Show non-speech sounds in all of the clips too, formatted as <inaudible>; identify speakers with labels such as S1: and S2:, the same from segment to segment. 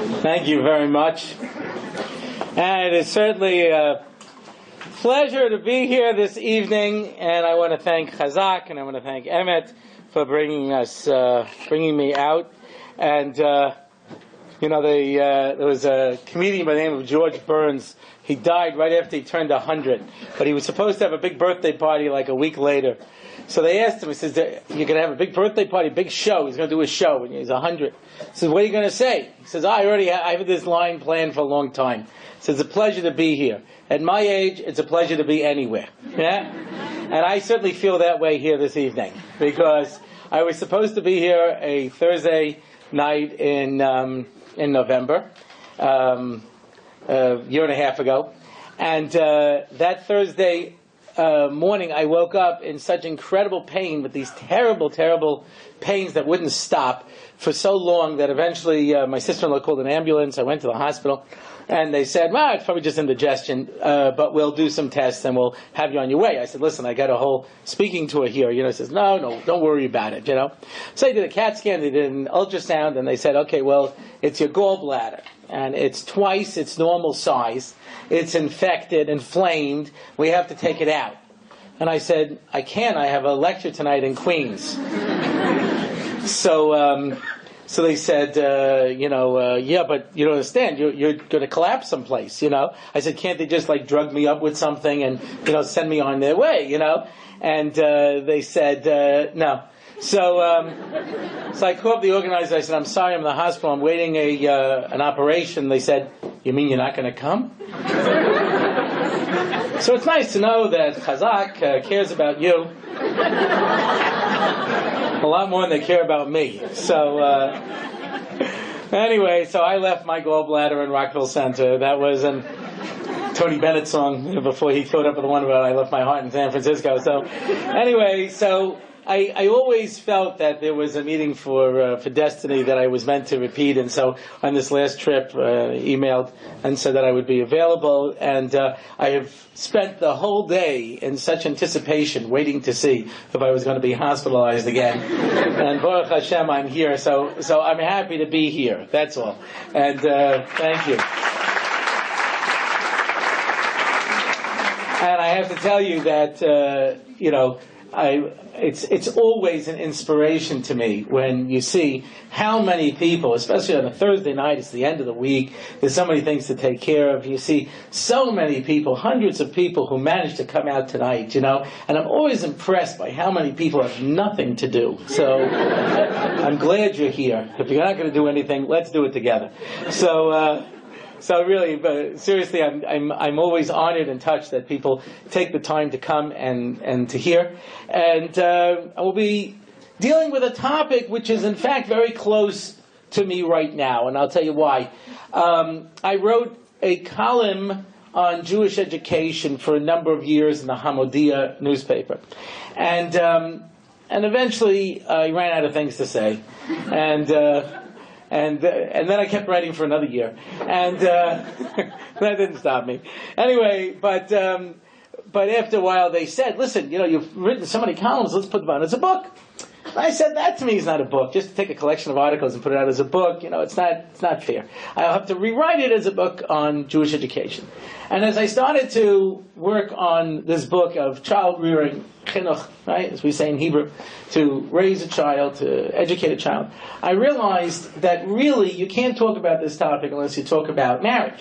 S1: Thank you very much. And it is certainly a pleasure to be here this evening, and I want to thank Chazak and I want to thank Emmett for bringing us, uh, bringing me out. And, uh, you know, they, uh, there was a comedian by the name of George Burns. He died right after he turned 100, but he was supposed to have a big birthday party like a week later. So they asked him, he says, you're going to have a big birthday party, big show. He's going to do a show when he's 100. He says, what are you going to say? He says, I already have, I have this line planned for a long time. He says, it's a pleasure to be here. At my age, it's a pleasure to be anywhere. <laughs> Yeah? And I certainly feel that way here this evening because I was supposed to be here a Thursday night in, um, in November, um, a year and a half ago. And uh, that Thursday uh, morning, I woke up in such incredible pain with these terrible, terrible pains that wouldn't stop for so long that eventually uh, my sister-in-law called an ambulance. I went to the hospital, and they said, "Well, it's probably just indigestion, uh, but we'll do some tests and we'll have you on your way." I said, "Listen, I got a whole speaking tour here." You know, says, "No, no, don't worry about it." You know, so they did a CAT scan, they did an ultrasound, and they said, "Okay, well, it's your gallbladder, and it's twice its normal size." it's infected, inflamed, we have to take it out. And I said, I can't, I have a lecture tonight in Queens. <laughs> so, um, so they said, uh, you know, uh, yeah, but you don't understand. You're, you're going to collapse someplace, you know. I said, can't they just like drug me up with something and you know send me on their way, you know? And uh, they said, uh, no. So, um, so I called the organizer. I said, "I'm sorry, I'm in the hospital. I'm waiting a uh, an operation." They said, "You mean you're not going to come?" <laughs> so it's nice to know that Chazak uh, cares about you a lot more than they care about me. So. Uh, <laughs> anyway, so I left my gallbladder in Rockville Center. That was an Tony Bennett song before he thought up with the one about I left my heart in San Francisco. So anyway, so I, I always felt that there was a meeting for uh, for destiny that I was meant to repeat, and so on this last trip, uh, emailed and said that I would be available, and uh, I have spent the whole day in such anticipation, waiting to see if I was going to be hospitalized again. <laughs> and Baruch Hashem, I'm here, so so I'm happy to be here. That's all, and uh, thank you. And I have to tell you that uh, you know I, it's it's always an inspiration to me when you see how many people, especially on a Thursday night, it's the end of the week. There's so many things to take care of. You see so many people, hundreds of people who manage to come out tonight. You know, and I'm always impressed by how many people have nothing to do. So <laughs> I'm glad you're here. If you're not going to do anything, let's do it together. So. Uh, so really, but seriously, I'm, I'm, I'm always honored and touched that people take the time to come and, and to hear. And uh, I will be dealing with a topic which is in fact very close to me right now, and I'll tell you why. Um, I wrote a column on Jewish education for a number of years in the Hamodia newspaper, and um, and eventually I ran out of things to say, and. Uh, and uh, and then I kept writing for another year, and uh, <laughs> that didn't stop me. Anyway, but um, but after a while they said, "Listen, you know, you've written so many columns. Let's put them out as a book." I said that to me is not a book. Just to take a collection of articles and put it out as a book, you know, it's not it's not fair. I'll have to rewrite it as a book on Jewish education. And as I started to work on this book of child rearing, chinuch, right, as we say in Hebrew, to raise a child, to educate a child, I realized that really you can't talk about this topic unless you talk about marriage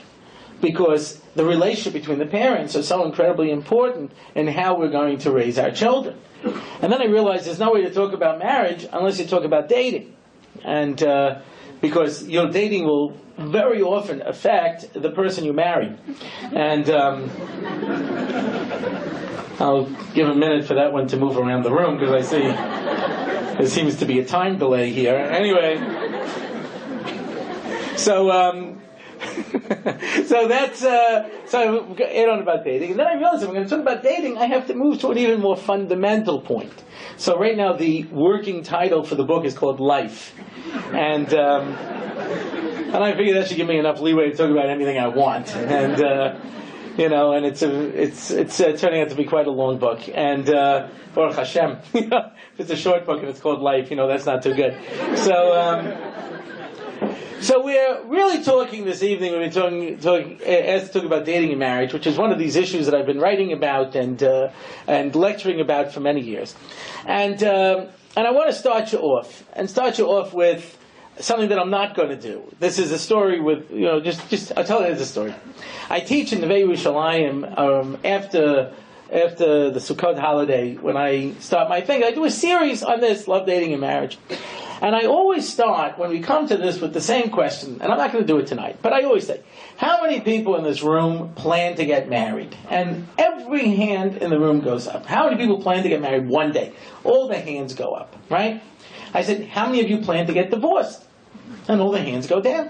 S1: because the relationship between the parents are so incredibly important in how we're going to raise our children. And then I realized there's no way to talk about marriage unless you talk about dating. And uh, because your dating will very often affect the person you marry. And um, I'll give a minute for that one to move around the room because I see there seems to be a time delay here. Anyway, so um, <laughs> so that's uh, so I add on about dating, and then I realized if I'm going to talk about dating, I have to move to an even more fundamental point. So right now, the working title for the book is called Life, and um, and I figure that should give me enough leeway to talk about anything I want, and. Uh, you know, and it's a, it's it's uh, turning out to be quite a long book. And uh, Baruch Hashem, <laughs> if it's a short book and it's called Life, you know, that's not too good. So, um, So we're really talking this evening. We've been talking, talking, asked to talk about dating and marriage, which is one of these issues that I've been writing about and uh, and lecturing about for many years. And um, and I want to start you off and start you off with something that I'm not going to do. This is a story with you know just just I'll tell you the story. I teach in the Yerushalayim um, after after the Sukkot holiday when I start my thing. I do a series on this love, dating, and marriage. And I always start when we come to this with the same question, and I'm not going to do it tonight, but I always say, how many people in this room plan to get married? And every hand in the room goes up. How many people plan to get married one day? All the hands go up, right? I said, how many of you plan to get divorced? And all the hands go down.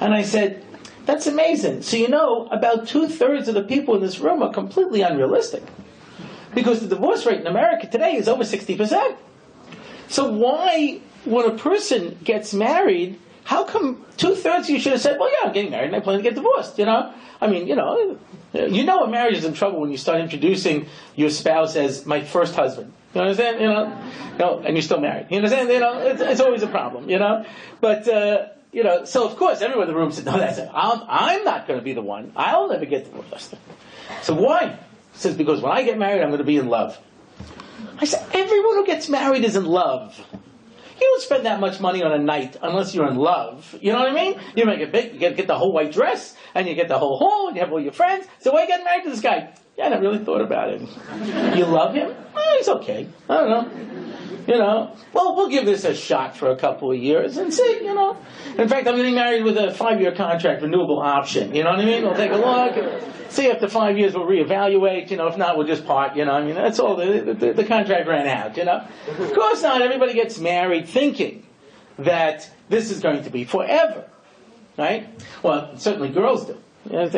S1: And I said, that's amazing. So you know, about two thirds of the people in this room are completely unrealistic. Because the divorce rate in America today is over 60%. So why, when a person gets married, how come two thirds of you should have said, well, yeah, I'm getting married and I plan to get divorced, you know? I mean, you know, you know a marriage is in trouble when you start introducing your spouse as my first husband. You understand? You know, know and you're still married. You understand? You know, it's, it's always a problem, you know? But, uh, you know, so of course everyone in the room said, no, that's it. I'm, I'm not going to be the one. I'll never get divorced. So why? He says, because when I get married, I'm going to be in love. I said, everyone who gets married is in love. You don't spend that much money on a night unless you're in love. You know what I mean? You make it big, you get, get the whole white dress, and you get the whole hall, and you have all your friends. So why getting married to this guy? Yeah, I never really thought about it. You love him? Oh, he's okay. I don't know. You know, well, we'll give this a shot for a couple of years and see, you know. In fact, I'm getting married with a five-year contract, renewable option. You know what I mean? We'll take a look, see after five years we'll reevaluate. You know, if not, we'll just part. You know, I mean, that's all. The, the, the contract ran out. You know, of course not. Everybody gets married thinking that this is going to be forever, right? Well, certainly girls do. You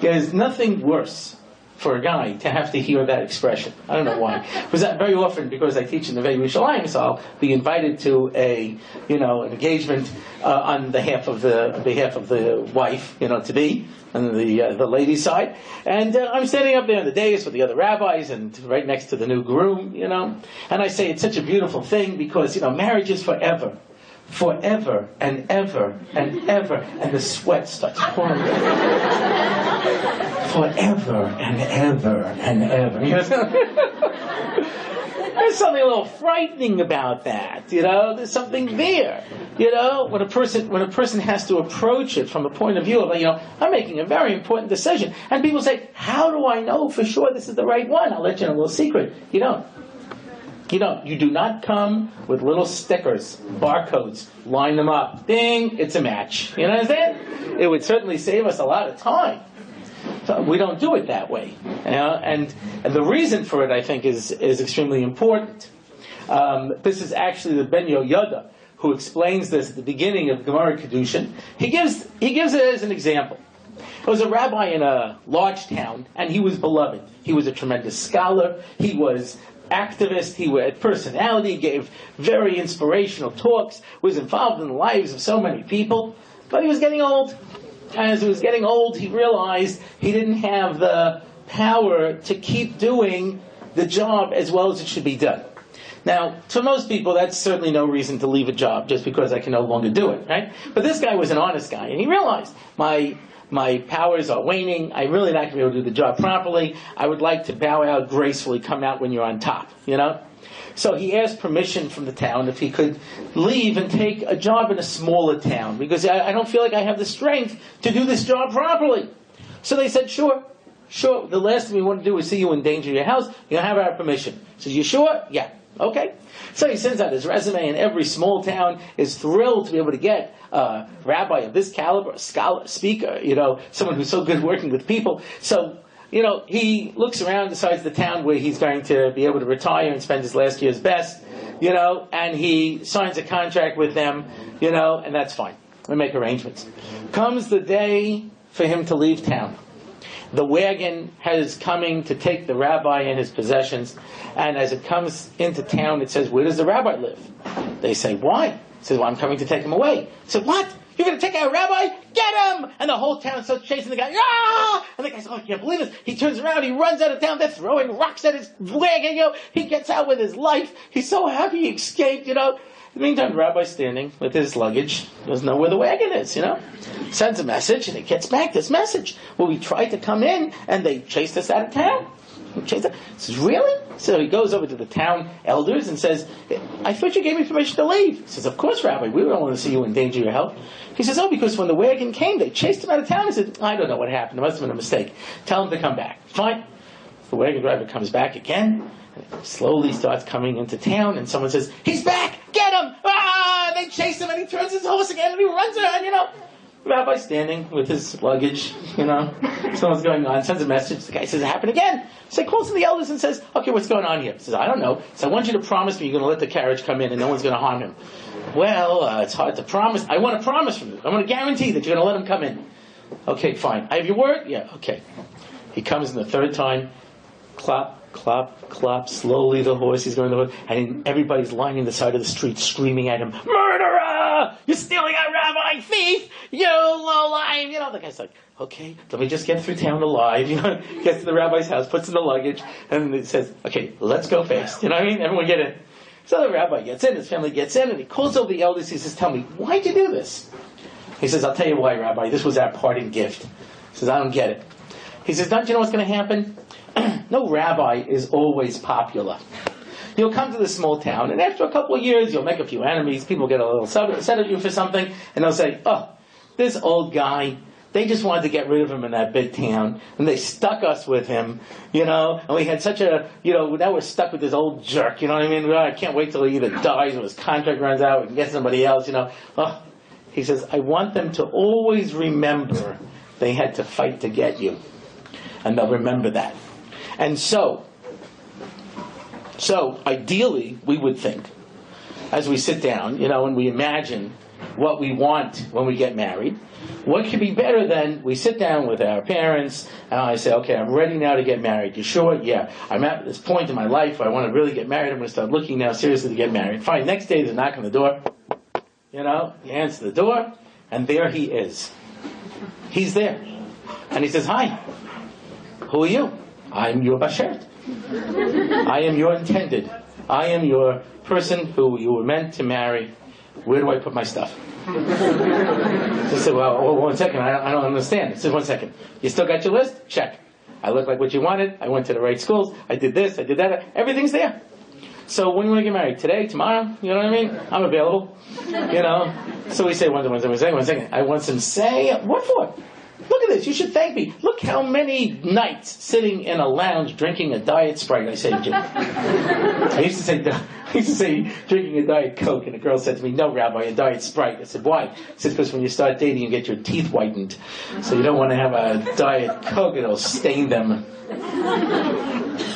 S1: There's nothing worse for a guy to have to hear that expression. I don't know why. <laughs> Because that very often, because I teach in the Neve Yerushalayim, so I'll be invited to a, you know, an engagement uh, on behalf of the on behalf of the wife, you know, to be on the uh, the ladies' side, and uh, I'm standing up there in the dais with the other rabbis and right next to the new groom, you know, and I say it's such a beautiful thing because you know marriage is forever forever and ever and ever, and the sweat starts pouring. <laughs> forever and ever and ever. <laughs> There's something a little frightening about that, you know. There's something there, you know. When a person when a person has to approach it from a point of view of, you know, I'm making a very important decision, and people say, "How do I know for sure this is the right one?" I'll let you know a little secret. You don't. You don't. You do not come with little stickers, barcodes, line them up. Ding, it's a match. You know what I'm saying? It would certainly save us a lot of time. We don't do it that way. You know? and, and the reason for it, I think, is, is extremely important. Um, this is actually the Ben Yehoyada who explains this at the beginning of Gemara Kiddushin. He gives, he gives it as an example. There was a rabbi in a large town, and he was beloved. He was a tremendous scholar. He was activist. He had personality, gave very inspirational talks, was involved in the lives of so many people. But he was getting old. As he was getting old, he realized he didn't have the power to keep doing the job as well as it should be done. Now, to most people, that's certainly no reason to leave a job just because I can no longer do it, right? But this guy was an honest guy, and he realized my my powers are waning. I'm really not going to be able to do the job properly. I would like to bow out gracefully, come out when you're on top, you know? So he asked permission from the town if he could leave and take a job in a smaller town because I, I don't feel like I have the strength to do this job properly. So they said, sure, sure. The last thing we want to do is see you endanger your house. You have our permission. So you sure? Yeah. Okay. So he sends out his resume, and every small town is thrilled to be able to get a rabbi of this caliber, a scholar, speaker, you know, someone who's so good working with people. So, you know, he looks around, decides the town where he's going to be able to retire and spend his last year's best, you know, and he signs a contract with them, you know, and that's fine. We make arrangements. Comes the day for him to leave town the wagon is coming to take the rabbi and his possessions, and as it comes into town, it says, "Where does the rabbi live?" They say, "Why?" He says, "Well, I'm coming to take him away." He said, "What? You're going to take our rabbi? Get him!" And the whole town starts chasing the guy. Ah! And the guy says, "Oh, I can't believe this!" He turns around, he runs out of town. They're throwing rocks at his wagon. You know, he gets out with his life. He's so happy he escaped. You know. The meantime, the rabbi's standing with his luggage, doesn't know where the wagon is, you know? Sends a message, and he gets back this message. Well, we tried to come in, and they chased us out of town. Chased us. He says, really? So he goes over to the town elders and says, I thought you gave me permission to leave. He says, of course, Rabbi, we don't want to see you endanger your health. He says, oh, because when the wagon came, they chased him out of town. He said, I don't know what happened. It must have been a mistake. Tell him to come back. Fine. The wagon driver comes back again slowly starts coming into town, and someone says, "He's back! Get him!" Ah! They chase him, and he turns his horse again, and he runs around. You know, rabbi standing with his luggage. You know, <laughs> someone's going on, sends a message. The guy says, "It happened again." So he calls to the elders and says, "Okay, what's going on here?" He says, "I don't know." So I want you to promise me you're going to let the carriage come in, and no one's going to harm him. Well, uh, it's hard to promise. I want to promise from you. I want to guarantee that you're going to let him come in. Okay, fine. I have your word. Yeah. Okay. He comes in the third time. Clap, clop, clop, slowly the horse, is going to and everybody's lining the side of the street screaming at him, Murderer! You're stealing our rabbi! Thief! You low life! You know, the guy's like, okay, let me just get through town alive, <laughs> you know, gets to the rabbi's house, puts in the luggage, and he says, okay, let's go fast. You know what I mean? Everyone get in. So the rabbi gets in, his family gets in, and he calls over the elders, he says, tell me, why'd you do this? He says, I'll tell you why, Rabbi, this was our parting gift. He says, I don't get it. He says, don't you know what's going to happen? <clears throat> no rabbi is always popular. You'll come to this small town, and after a couple of years, you'll make a few enemies. People get a little upset at you for something, and they'll say, "Oh, this old guy." They just wanted to get rid of him in that big town, and they stuck us with him, you know. And we had such a, you know, now we're stuck with this old jerk, you know what I mean? I can't wait till he either dies or his contract runs out. We can get somebody else, you know. Oh, he says, I want them to always remember they had to fight to get you, and they'll remember that. And so, so ideally, we would think, as we sit down, you know, and we imagine what we want when we get married, what could be better than we sit down with our parents and I say, okay, I'm ready now to get married. You sure? Yeah. I'm at this point in my life where I want to really get married. I'm going to start looking now seriously to get married. Fine. Next day, there's a knock on the door. You know, you answer the door, and there he is. He's there. And he says, hi. Who are you? I am your bashert. I am your intended. I am your person who you were meant to marry. Where do I put my stuff? <laughs> I said, well, well, one second, I, I don't understand. I said, one second. You still got your list? Check. I look like what you wanted. I went to the right schools. I did this. I did that. Everything's there. So when you want to get married? Today? Tomorrow? You know what I mean? I'm available. You know? So we say one, one, one second, one second. I want some say. What for? Look at this. You should thank me. Look how many nights sitting in a lounge drinking a diet Sprite. I say. <laughs> I used to say, <laughs> I used to say drinking a diet Coke, and a girl said to me, "No, Rabbi, a diet Sprite." I said, "Why?" She said, "Because when you start dating, you get your teeth whitened, so you don't want to have a diet Coke; it'll stain them." <laughs>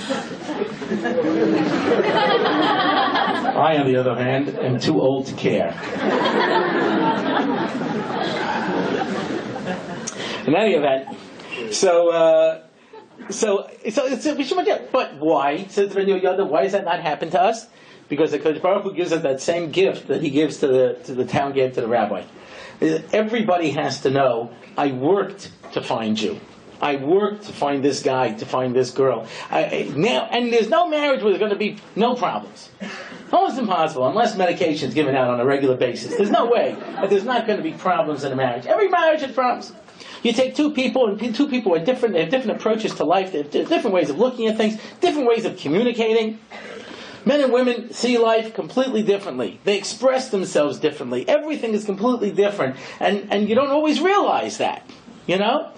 S1: I, on the other hand, am too old to care. In any event, so uh, so so it's a bishul But why? Says Ben Yehoyada, why does that not happen to us? Because the Kadosh Baruch Hu gives us that same gift that he gives to the to the town gave to the rabbi. Everybody has to know. I worked to find you. I worked to find this guy, to find this girl. I, now, and there's no marriage where there's going to be no problems. Almost impossible, unless medication is given out on a regular basis. There's no way that there's not going to be problems in a marriage. Every marriage has problems. You take two people, and two people are different. They have different approaches to life. They have different ways of looking at things, different ways of communicating. Men and women see life completely differently. They express themselves differently. Everything is completely different, and and you don't always realize that. You know.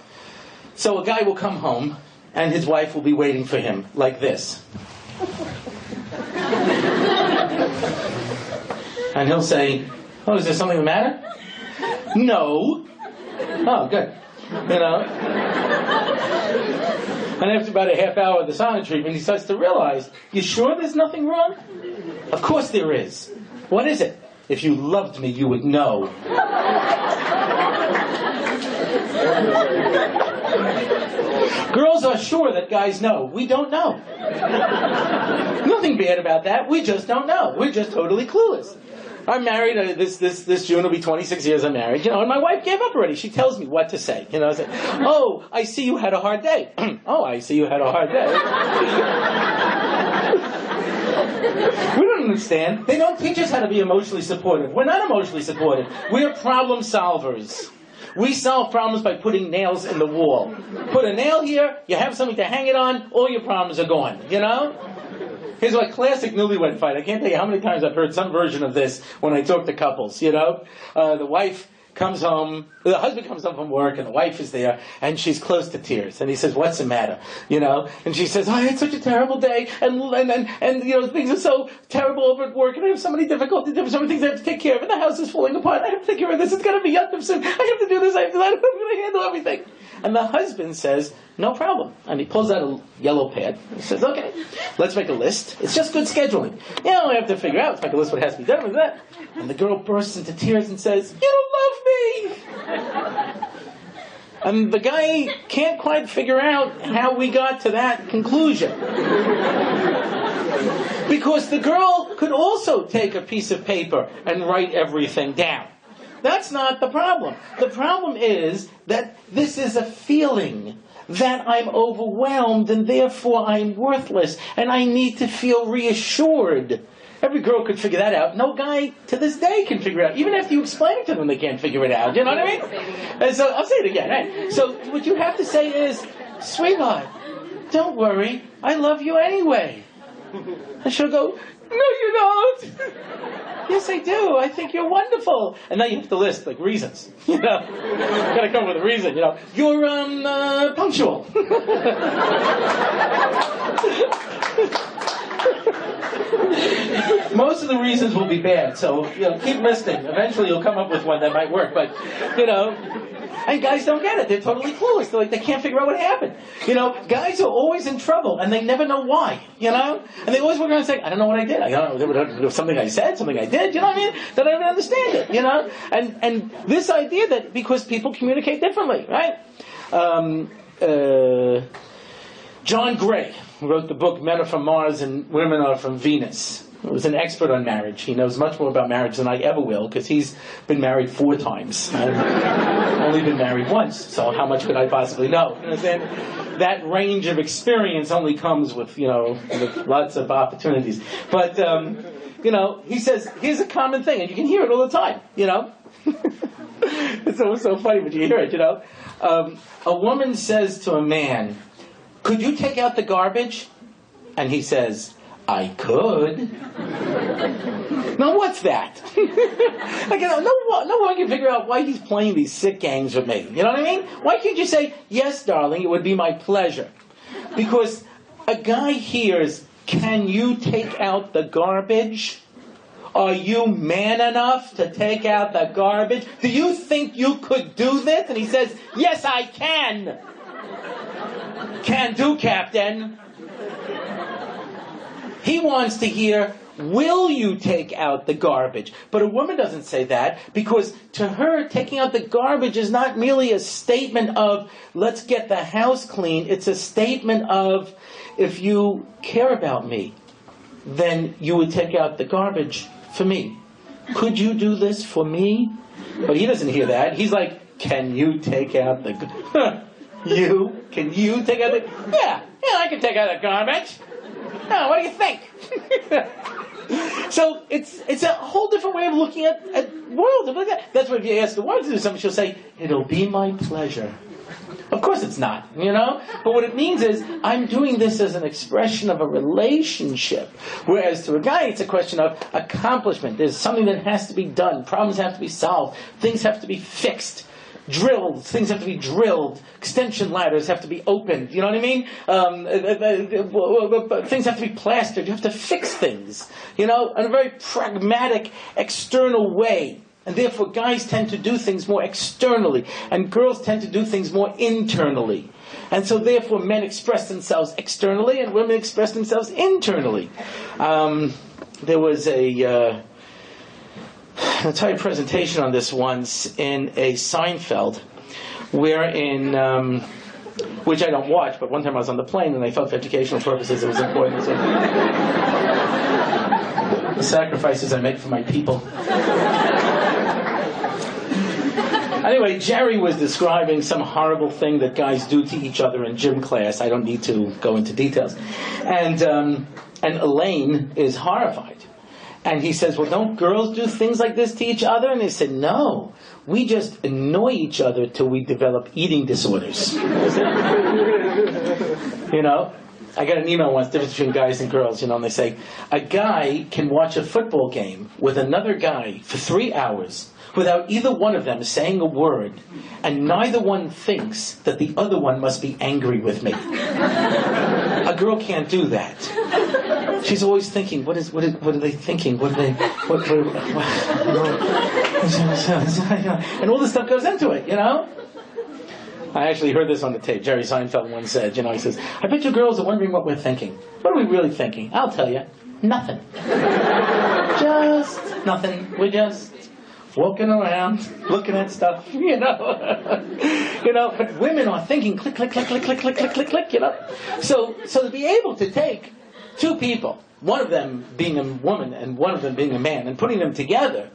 S1: So a guy will come home, and his wife will be waiting for him like this. <laughs> and he'll say, "Oh, is there something the matter?" No. Oh, good. You know? And after about a half hour of the sauna treatment, he starts to realize, you sure there's nothing wrong? Of course there is. What is it? If you loved me, you would know. Girls are sure that guys know. We don't know. Nothing bad about that. We just don't know. We're just totally clueless. I'm married. Uh, this this this June will be 26 years I'm married. You know, and my wife gave up already. She tells me what to say. You know, I say, "Oh, I see you had a hard day." <clears throat> oh, I see you had a hard day. <laughs> we don't understand. They don't teach us how to be emotionally supportive. We're not emotionally supportive. We're problem solvers. We solve problems by putting nails in the wall. Put a nail here, you have something to hang it on, all your problems are gone. You know? Here's a classic newlywed fight. I can't tell you how many times I've heard some version of this when I talk to couples. You know, uh, the wife comes home, the husband comes home from work, and the wife is there, and she's close to tears. And he says, "What's the matter?" You know, and she says, "Oh, I had such a terrible day, and and and, and you know things are so terrible over at work, and I have so many difficulties, so many things I have to take care of, and the house is falling apart. I have to take care of this. It's going to be Yom soon. I have to do this. I have to. I'm to handle everything." And the husband says, no problem. And he pulls out a yellow pad. and says, okay, let's make a list. It's just good scheduling. You know, we have to figure out, let's make a list what has to be done with that. And the girl bursts into tears and says, you don't love me! And the guy can't quite figure out how we got to that conclusion. because the girl could also take a piece of paper and write everything down. That's not the problem. The problem is that this is a feeling that I'm overwhelmed and therefore I'm worthless and I need to feel reassured. Every girl could figure that out. No guy to this day can figure it out. Even after you explain it to them, they can't figure it out. You know what I mean? And so I'll say it again. Right? So what you have to say is, sweetheart, don't worry. I love you anyway. And she'll go, no, you don't. yes, I do. I think you're wonderful. And now you have to list like reasons. <laughs> You know, you gotta come up with a reason. You know, you're um uh, punctual. <laughs> Most of the reasons will be bad, so you know, keep listing. Eventually, you'll come up with one that might work. But you know, and guys don't get it. They're totally clueless. They're like, they can't figure out what happened. You know, guys are always in trouble and they never know why, you know? And they always walk around and say, I don't know what I did. I don't know, something I said, something I did, you know what I mean? That I don't understand it, you know? And, and this idea that because people communicate differently, right? Um, uh, John Gray wrote the book Men Are From Mars and Women Are From Venus He was an expert on marriage. He knows much more about marriage than I ever will because he's been married four times. I've only been married once, so how much could I possibly know? You know that range of experience only comes with, you know, with lots of opportunities. But, um, you know, he says, here's a common thing, and you can hear it all the time, you know? <laughs> it's always so funny when you hear it, you know? Um, a woman says to a man, could you take out the garbage? And he says, I could. now what's that? <laughs> like, no, no one can figure out why he's playing these sick games with me. You know what I mean? Why can't you say, yes, darling, it would be my pleasure? Because a guy hears, can you take out the garbage? Are you man enough to take out the garbage? Do you think you could do this? And he says, yes, I can. Can do, Captain. He wants to hear, Will you take out the garbage? But a woman doesn't say that because to her, taking out the garbage is not merely a statement of, let's get the house clean. It's a statement of, if you care about me, then you would take out the garbage for me. Could you do this for me? But he doesn't hear that. He's like, can you take out the, <laughs> you? Can you take out the, yeah, yeah, I can take out the garbage. Oh, what do you think? <laughs> so it's it's a whole different way of looking at, at world. That's why if you ask the woman to do something, she'll say, "It'll be my pleasure." Of course it's not, you know? But what it means is, I'm doing this as an expression of a relationship. Whereas to a guy, it's a question of accomplishment. There's something that has to be done. Problems have to be solved. Things have to be fixed drilled. Things have to be drilled. Extension ladders have to be opened. You know what I mean? Um, uh, uh, uh, things have to be plastered. You have to fix things. You know, in a very pragmatic, external way. And therefore, guys tend to do things more externally, and girls tend to do things more internally. And so, therefore, men express themselves externally, and women express themselves internally. Um, there was a. Uh, entire presentation on this once in a Seinfeld, where in um, which I don't watch, but one time I was on the plane and I felt for educational purposes it was important. So, the sacrifices I make for my people. Anyway, Jerry was describing some horrible thing that guys do to each other in gym class. I don't need to go into details. And, um, and Elaine is horrified And he says, Well, don't girls do things like this to each other? And they said, No. We just annoy each other till we develop eating disorders. <laughs> you know? I got an email once, difference between guys and girls, you know, and they say, a guy can watch a football game with another guy for three hours without either one of them saying a word, and neither one thinks that the other one must be angry with me. <laughs> a girl can't do that. She's always thinking, what is, what, is, what are they thinking? What are they, what, what, what, <laughs> and all this stuff goes into it, you know? I actually heard this on the tape. Jerry Seinfeld once said, you know, he says, I bet you girls are wondering what we're thinking. What are we really thinking? I'll tell you. Nothing. <laughs> just nothing. We're just walking around, looking at stuff, <laughs> you know. you know, but women are thinking click, click, click, click, click, click, click, click, click, you know. So, so to be able to take two people, one of them being a woman and one of them being a man, and putting them together,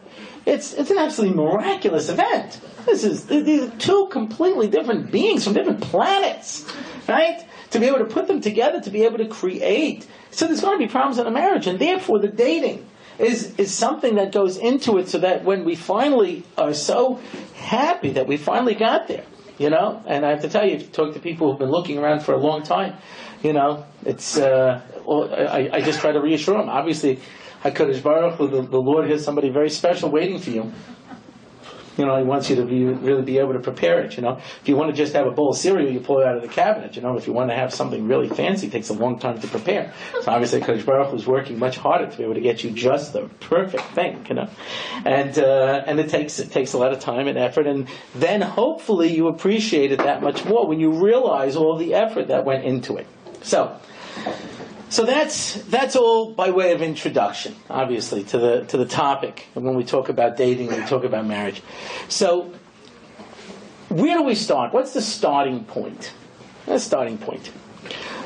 S1: it's, it's an absolutely miraculous event. This is, these are two completely different beings from different planets, right? To be able to put them together, to be able to create. So there's going to be problems in a marriage, and therefore the dating is, is something that goes into it so that when we finally are so happy that we finally got there, you know, and I have to tell you, if you talk to people who've been looking around for a long time, you know, it's, uh, I, I just try to reassure him. Obviously, HaKadosh Baruch the, the Lord has somebody very special waiting for you. You know, he wants you to be, really be able to prepare it, you know. If you want to just have a bowl of cereal, you pull it out of the cabinet, you know. If you want to have something really fancy, it takes a long time to prepare. So obviously, Kadosh Baruch was working much harder to be able to get you just the perfect thing, you know. And, uh, and it takes, it takes a lot of time and effort, and then hopefully you appreciate it that much more when you realize all the effort that went into it. So, so that's that's all by way of introduction, obviously, to the to the topic. when we talk about dating, and we talk about marriage. So, where do we start? What's the starting point? The starting point.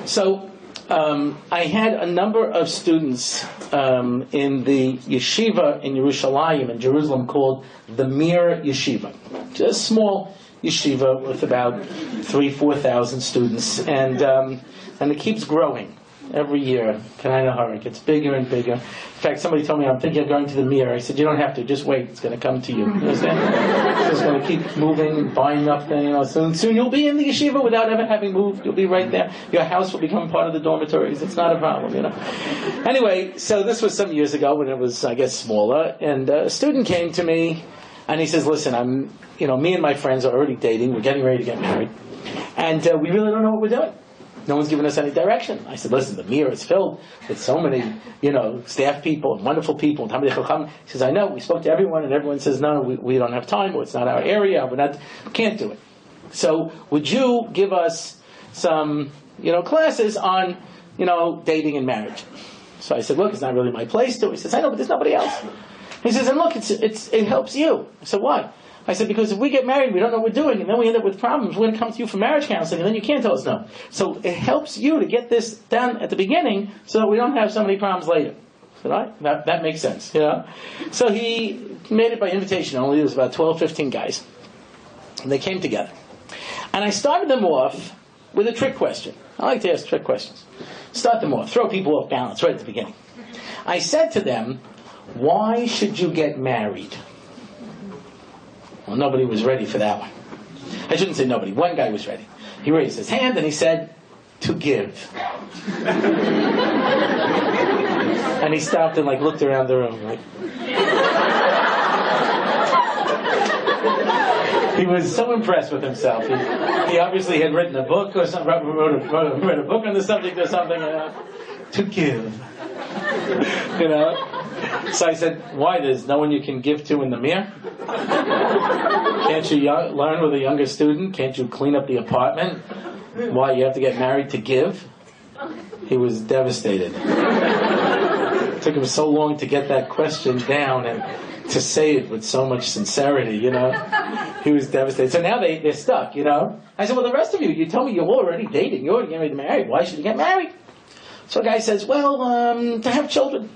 S1: So, um, I had a number of students um, in the yeshiva in Yerushalayim in Jerusalem called the Mir Yeshiva, just a small yeshiva with about three, four thousand students, and um, and it keeps growing every year. Kanai It gets bigger and bigger. In fact, somebody told me I'm thinking of going to the Mir. I said, you don't have to. Just wait. It's going to come to you. You it's just going to keep moving, buying up. You know, soon, soon you'll be in the yeshiva without ever having moved. You'll be right there. Your house will become part of the dormitories. It's not a problem, you know. Anyway, so this was some years ago when it was, I guess, smaller. And a student came to me, and he says, listen, I'm, you know, me and my friends are already dating. We're getting ready to get married, and uh, we really don't know what we're doing. No one's given us any direction. I said, listen, the Mir is filled with so many, you know, staff people and wonderful people. And He says, I know, we spoke to everyone, and everyone says, no, we, we don't have time, or it's not our area, we're not, can't do it. So would you give us some, you know, classes on, you know, dating and marriage? So I said, look, it's not really my place to. He says, I know, but there's nobody else. He says, and look, it's, it's, it helps you. I said, why? I said, because if we get married, we don't know what we're doing, and then we end up with problems. We're going to come to you for marriage counseling, and then you can't tell us no. So it helps you to get this done at the beginning so that we don't have so many problems later. Right? That, that makes sense, you know? So he made it by invitation only. There was about 12, 15 guys. And they came together. And I started them off with a trick question. I like to ask trick questions. Start them off. Throw people off balance right at the beginning. I said to them, why should you get married? Well, nobody was ready for that one. I shouldn't say nobody. One guy was ready. He raised his hand and he said, to give. <laughs> and he stopped and like looked around the room like he was so impressed with himself. He, he obviously had written a book or something, wrote a, wrote wrote a book on the subject or something. To give. <laughs> you know? <laughs> So I said, why? There's no one you can give to in the Mir? Can't you young, learn with a younger student? Can't you clean up the apartment? Why, you have to get married to give? He was devastated. It took him so long to get that question down and to say it with so much sincerity, you know. He was devastated. So now they, they're stuck, you know. I said, well, the rest of you, you told me you're already dating. You're already married. Why should you get married? So a guy says, well, um, to have children.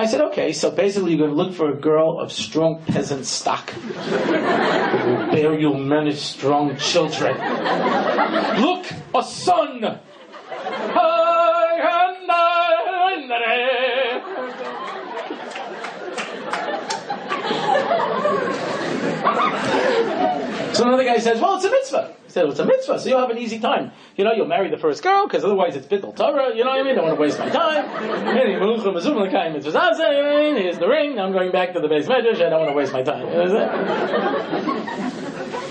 S1: I said, okay, so basically you're going to look for a girl of strong peasant stock. who bear you many strong children. look, a son! so another guy says, well, it's a mitzvah. He said, it's a mitzvah, so you'll have an easy time. You know, you'll marry the first girl, because otherwise it's bittul Torah, you know what I mean? I don't want to waste my time. Here's the ring, now I'm going back to the beis medrash, I don't want to waste my time.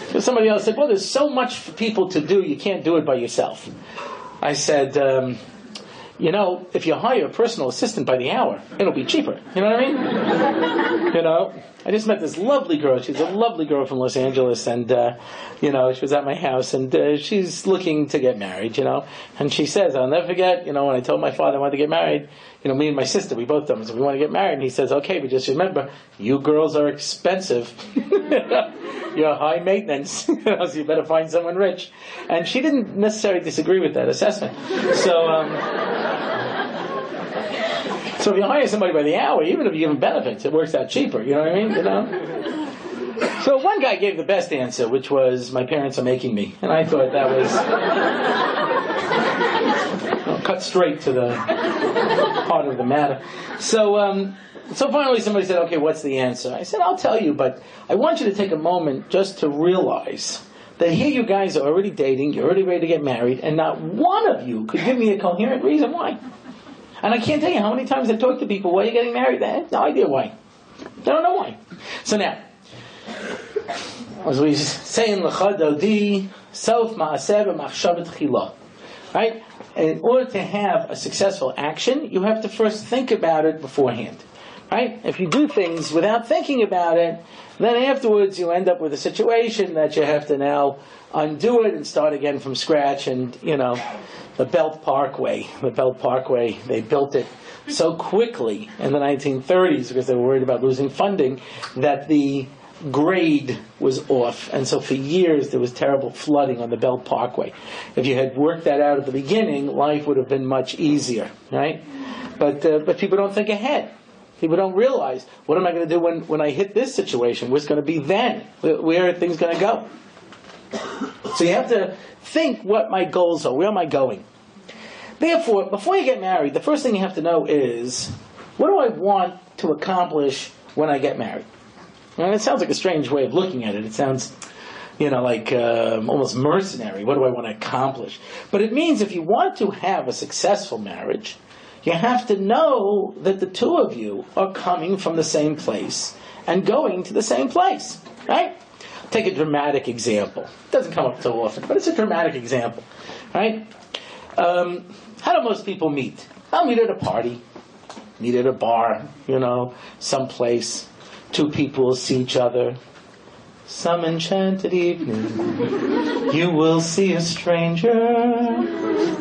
S1: So somebody else said, well, there's so much for people to do, you can't do it by yourself. I said, um, you know, if you hire a personal assistant by the hour, it'll be cheaper. You know what I mean? <laughs> you know, I just met this lovely girl. She's a lovely girl from Los Angeles, and uh, you know, she was at my house, and uh, she's looking to get married. You know, and she says, "I'll never forget." You know, when I told my father I wanted to get married, you know, me and my sister, we both told him, we want to get married, and he says, "Okay, but just remember, you girls are expensive. <laughs> You're high maintenance, <laughs> so you better find someone rich." And she didn't necessarily disagree with that assessment. So. Um, so if you hire somebody by the hour, even if you give them benefits, it works out cheaper. You know what I mean? You know. So one guy gave the best answer, which was, "My parents are making me," and I thought that was cut straight to the heart of the matter. So. Um, so finally, somebody said, "Okay, what's the answer?" I said, "I'll tell you, but I want you to take a moment just to realize that here you guys are already dating, you're already ready to get married, and not one of you could give me a coherent reason why." And I can't tell you how many times I've talked to people, why are you getting married? They have no idea why. They don't know why. So now, as we say in Lecha Dodi, self ma'aseh machshava techila. Right? In order to have a successful action, you have to first think about it beforehand. Right? If you do things without thinking about it, then afterwards you end up with a situation that you have to now undo it and start again from scratch and, you know, the Belt Parkway. The Belt Parkway, they built it so quickly in the 1930s because they were worried about losing funding that the grade was off. And so for years there was terrible flooding on the Belt Parkway. If you had worked that out at the beginning, life would have been much easier, right? But, uh, but people don't think ahead. People don't realize, what am I going to do when, when I hit this situation? What's going to be then? Where, where are things going to go? So you have to think what my goals are. Where am I going? Therefore, before you get married, the first thing you have to know is what do I want to accomplish when I get married? And it sounds like a strange way of looking at it. It sounds, you know, like um, almost mercenary. What do I want to accomplish? But it means if you want to have a successful marriage, you have to know that the two of you are coming from the same place and going to the same place, right? Take a dramatic example. It doesn't come up so often, but it's a dramatic example, right? Um, how do most people meet? I'll meet at a party, meet at a bar, you know, someplace. Two people see each other. Some enchanted evening, <laughs> you will see a stranger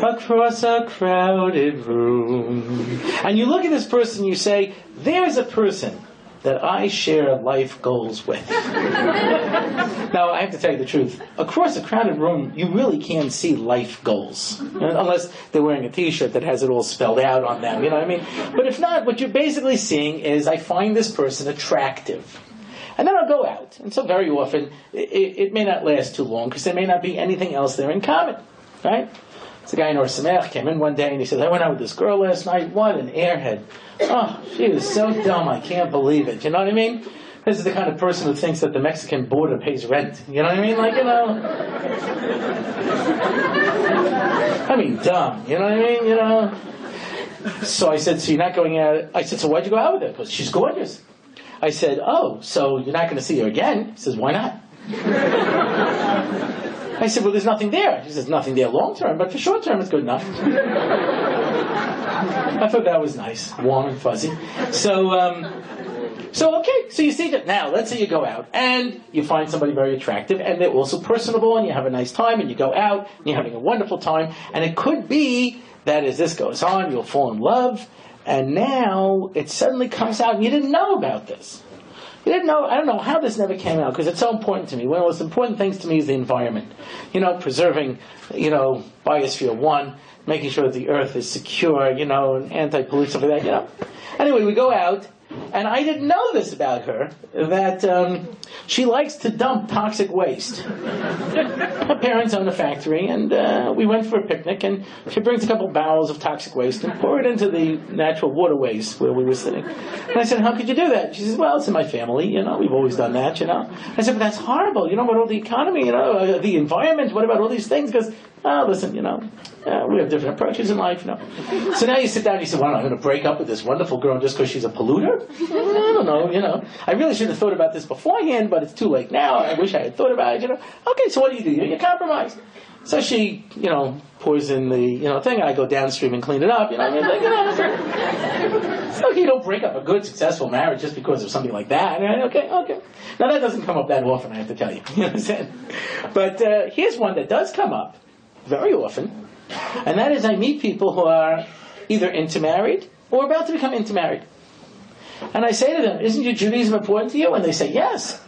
S1: across a crowded room. And you look at this person, you say, There's a person that I share life goals with. now, I have to tell you the truth. Across a crowded room, you really can't see life goals. Unless they're wearing a t shirt that has it all spelled out on them, you know what I mean? But if not, what you're basically seeing is I find this person attractive. And then I'll go out. And so very often, it, it may not last too long because there may not be anything else there in common. Right? A guy in Ohr Somayach came in one day and he said, I went out with this girl last night. What an airhead. Oh, she was so dumb, I can't believe it. You know what I mean? This is the kind of person who thinks that the Mexican border pays rent. You know what I mean? Like, you know. I mean, dumb. You know what I mean? You know. So I said, so you're not going out? I said, so why'd you go out with her? Because she's gorgeous. I said, oh, so you're not going to see her again? He says, why not? I said, well, there's nothing there. He says, nothing there long term, but for short term, it's good enough. I thought that was nice, warm and fuzzy. So, um, so okay, so you see that now. Let's say you go out and you find somebody very attractive, and they're also personable, and you have a nice time, and you go out, and you're having a wonderful time, and it could be that as this goes on, you'll fall in love, and now it suddenly comes out, and you didn't know about this. Didn't know, I don't know how this never came out, because it's so important to me. One of the most important things to me is the environment. You know, preserving, you know, biosphere one, making sure that the earth is secure, you know, and anti-pollution, like that, you know. Anyway, we go out, And I didn't know this about her, that um, she likes to dump toxic waste. her parents own a factory, and uh, we went for a picnic, and she brings a couple barrels of toxic waste and pour it into the natural waterways where we were sitting. And I said, how could you do that? She says, well, it's in my family, you know, we've always done that, you know. I said, but that's horrible, you know, about all the economy, you know, uh, the environment, what about all these things? Because oh, listen, you know, uh, we have different approaches in life, you know. So now you sit down and you say, well, I'm going to break up with this wonderful girl just because she's a polluter? I don't know, you know. I really should have thought about this beforehand, but it's too late now. I wish I had thought about it, you know. Okay, so what do you do? You, compromise. So she, you know, pours in the, you know, thing, and I go downstream and clean it up, you know. I mean, like, you know, okay, you don't break up a good, successful marriage just because of something like that. Okay, okay. Now that doesn't come up that often, I have to tell you. <laughs> You know what I'm saying? But uh, here's one that does come up very often, and that is I meet people who are either intermarried or about to become intermarried. And I say to them, Isn't your Judaism important to you? And they say, Yes.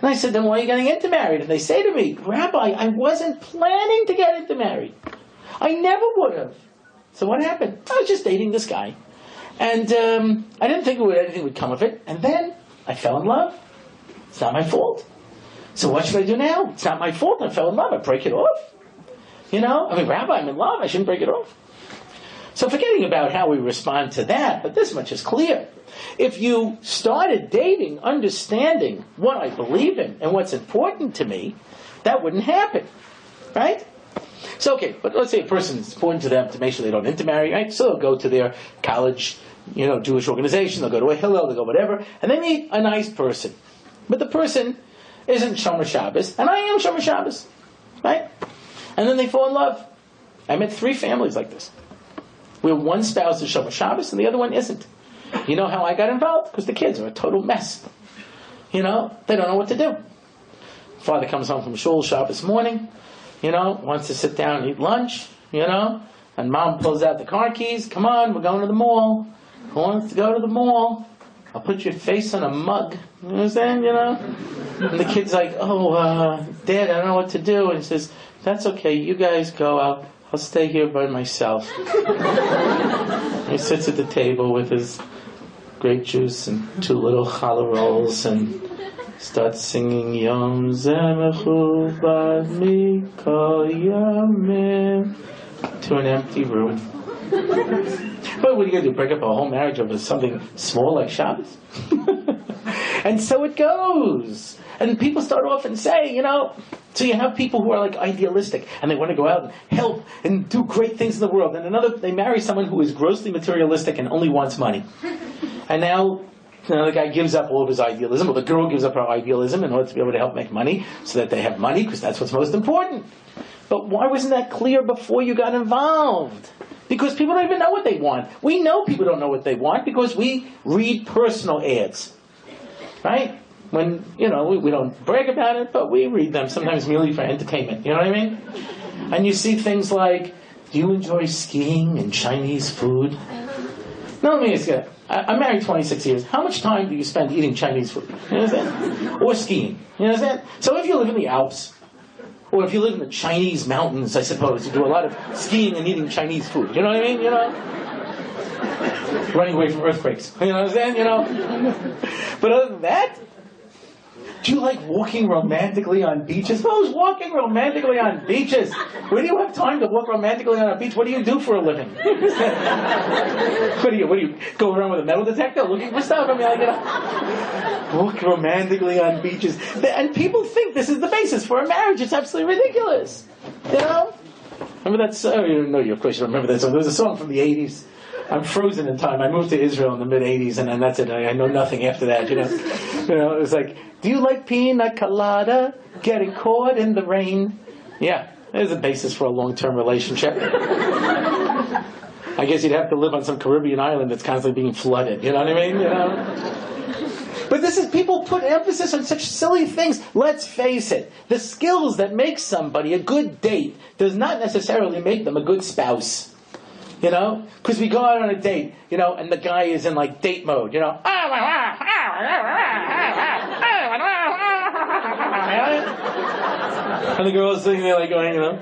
S1: And I said, Then why are you getting intermarried? And they say to me, Rabbi, I wasn't planning to get intermarried. I never would have. So what happened? I was just dating this guy. And um, I didn't think anything would come of it. And then I fell in love. It's not my fault. So what should I do now? It's not my fault. I fell in love. I break it off. You know, I mean, Rabbi, I'm in love. I shouldn't break it off. So forgetting about how we respond to that, but this much is clear. If you started dating, understanding what I believe in and what's important to me, that wouldn't happen. Right? So, okay, but let's say a person, it's important to them to make sure they don't intermarry, right? So they'll go to their college, you know, Jewish organization, they'll go to a Hillel, they'll go whatever, and they meet a nice person. But the person isn't Shomer Shabbos, and I am Shomer Shabbos, right? And then they fall in love. I met three families like this, where one spouse is Shomer Shabbos and the other one isn't. You know how I got involved? Because the kids are a total mess. You know, they don't know what to do. Father comes home from shul Shabbos morning, you know, wants to sit down and eat lunch, you know, and mom pulls out the car keys. Come on, we're going to the mall. Who wants to go to the mall? I'll put your face on a mug. You understand, you know? And the kid's like, oh, uh, Dad, I don't know what to do. And he says, that's okay. You guys go. I'll, I'll stay here by myself. <laughs> he sits at the table with his grape juice and two little challah rolls and starts singing Yom Zemechu Mi Yamim to an empty room. But what are you going to do? Break up a whole marriage over something small like Shabbos? <laughs> and so it goes. And people start off and say, you know, so you have people who are like idealistic and they want to go out and help and do great things in the world. And another, they marry someone who is grossly materialistic and only wants money. <laughs> And now, you know, the guy gives up all of his idealism, or the girl gives up her idealism in order to be able to help make money so that they have money because that's what's most important. But why wasn't that clear before you got involved? Because people don't even know what they want. We know people don't know what they want because we read personal ads. Right? When you know we, we don't brag about it, but we read them sometimes merely for entertainment. You know what I mean? And you see things like, "Do you enjoy skiing and Chinese food?" No, let me ask you. I'm married 26 years. How much time do you spend eating Chinese food? You understand? Or skiing? You understand? So if you live in the Alps, or if you live in the Chinese mountains, I suppose you do a lot of skiing and eating Chinese food. You know what I mean? You know, running away from earthquakes. You know what I'm saying? You know. But other than that, do you like walking romantically on beaches? Who's walking romantically on beaches? Where do you have time to walk romantically on a beach? What do you do for a living? <laughs> what do you, what do you, go around with a metal detector looking for stuff? I mean, like, you know, walk romantically on beaches. And people think this is the basis for a marriage. It's absolutely ridiculous. You know? Remember that song? Oh, no, of course you don't remember that song. There was a song from the 80s. I'm frozen in time. I moved to Israel in the mid 80s, and then that's it. I, I know nothing after that. You know, <laughs> you know, it was like do you like pina colada? Getting caught in the rain? Yeah, there's a basis for a long term relationship. I guess you'd have to live on some Caribbean island that's constantly being flooded. You know what I mean? You know? But this is people put emphasis on such silly things. Let's face it. The skills that make somebody a good date does not necessarily make them a good spouse. You know? Because we go out on a date, you know, and the guy is in like date mode, you know. <laughs> And the girl is sitting there like going, you know.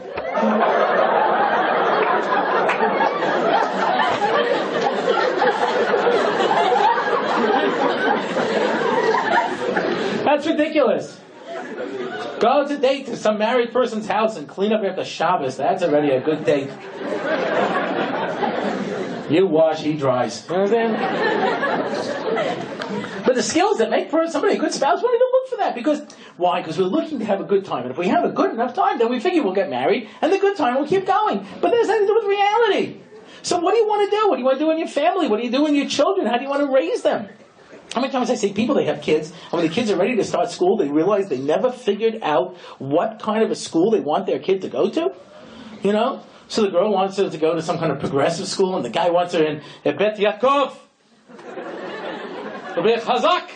S1: That's ridiculous. Go to date to some married person's house and clean up after Shabbos. That's already a good date. You wash, he dries. You know what I'm saying? But the skills that make for somebody a good spouse, we don't look for that. Because, why? Because we're looking to have a good time. And if we have a good enough time, then we figure we'll get married, and the good time will keep going. But that has nothing to do with reality. So what do you want to do? What do you want to do in your family? What do you do in your children? How do you want to raise them? How many times I see people, they have kids, and when the kids are ready to start school, they realize they never figured out what kind of a school they want their kid to go to? You know? So the girl wants her to go to some kind of progressive school, and the guy wants her in Bet Yaakov. be Chazak.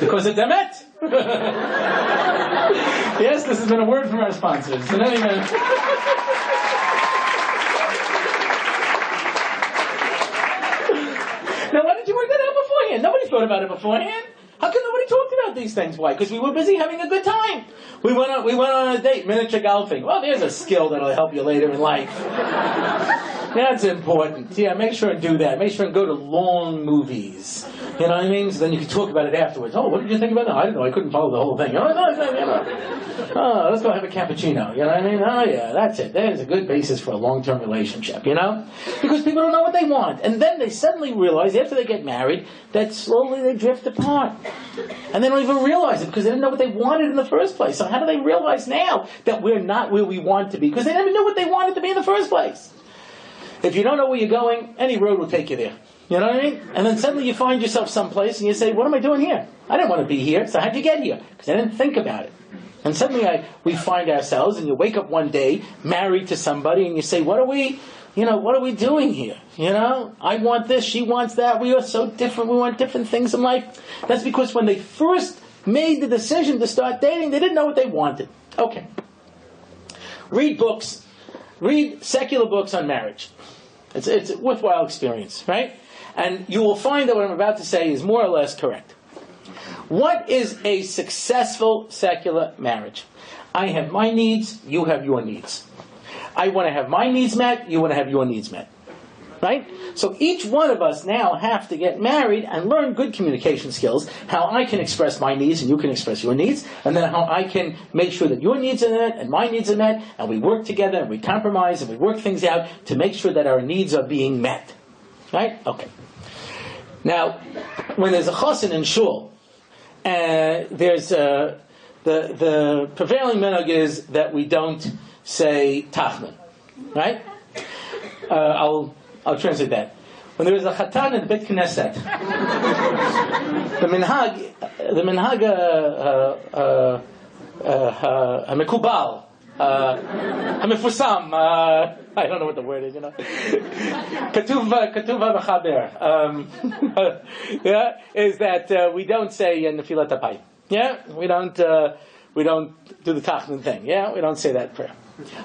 S1: because of Demet. yes, this has been a word from our sponsors. In any event. now, why did you work that out beforehand? Nobody thought about it beforehand. How come nobody talked about these things? Why? Because we were busy having a good time. We went on, we went on a date, miniature golfing. Well, there's a skill that'll help you later in life. <laughs> That's important. Yeah, make sure and do that. Make sure and go to long movies. You know what I mean? So then you can talk about it afterwards. Oh, what did you think about that? I don't know. I couldn't follow the whole thing. Oh, no, no, know. oh let's go have a cappuccino. You know what I mean? Oh, yeah, that's it. That is a good basis for a long-term relationship, you know? Because people don't know what they want. And then they suddenly realize, after they get married, that slowly they drift apart. And they don't even realize it because they didn't know what they wanted in the first place. So how do they realize now that we're not where we want to be? Because they never knew what they wanted to be in the first place. If you don't know where you're going, any road will take you there. You know what I mean? And then suddenly you find yourself someplace and you say, what am I doing here? I didn't want to be here, so how'd you get here? Because I didn't think about it. And suddenly I, we find ourselves and you wake up one day married to somebody and you say, what are we, you know, what are we doing here? You know, I want this, she wants that, we are so different, we want different things in life. That's because when they first made the decision to start dating, they didn't know what they wanted. Okay. Read books, read secular books on marriage. It's, it's a worthwhile experience, right? And you will find that what I'm about to say is more or less correct. What is a successful secular marriage? I have my needs, you have your needs. I want to have my needs met, you want to have your needs met. Right? So each one of us now have to get married and learn good communication skills, how I can express my needs and you can express your needs, and then how I can make sure that your needs are met and my needs are met, and we work together and we compromise and we work things out to make sure that our needs are being met. Right? Okay. Now, when there's a chosin in shul, uh, there's a, the the prevailing minhag is that we don't say Tachanun, right? Uh, I'll I'll translate that. When there is a Chatan in the Beit Knesset, the minhag the minhag uh, uh, a Uh, uh, uh, uh <laughs> I don't know what the word is, you know. כתוב, כתוב המחבר. yeah, is that uh, we don't say נפילת אפיים. Yeah, we don't, uh, we don't do the Tachanun thing. Yeah, we don't say that prayer.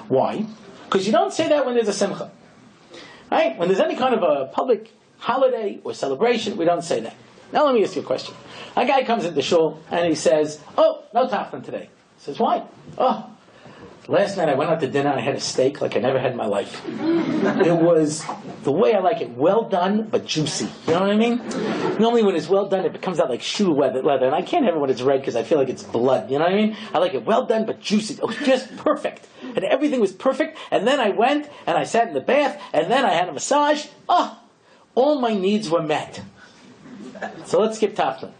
S1: Why? Because you don't say that when there's a simcha. Right? When there's any kind of a public holiday or celebration, we don't say that. Now let me ask you a question. A guy comes into shul and he says, "Oh, no Tachanun today." He says, "Why?" "Oh, last night I went out to dinner. I had a steak like I never had in my life. It was the way I like it, well done but juicy. You know what I mean? Normally when it's well done, it comes out like shoe leather, leather and I can't have it when it's red because I feel like it's blood. You know what I mean? I like it well done but juicy. It was just perfect." and everything was perfect. And then I went and I sat in the bath, and then I had a massage. Oh, all my needs were met. So let's skip Tachanun.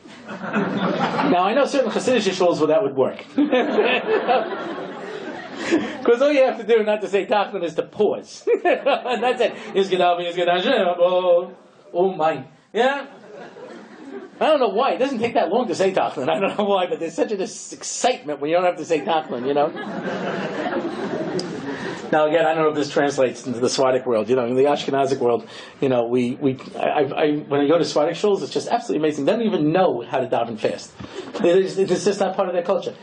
S1: now I know certain Hasidic shuls where that would work. <laughs> <laughs> Because all you have to do not to say Tachanun is to pause. <laughs> and that's it. Oh, oh my. Yeah? I don't know why. It doesn't take that long to say Tachanun. I don't know why, but there's such an excitement when you don't have to say Tachanun, you know? Now, again, I don't know if this translates into the Sephardic world. You know, in the Ashkenazic world, you know, we, we I, I, when I go to Sephardic shuls, it's just absolutely amazing. They don't even know how to daven fast. It's, it's just not part of their culture.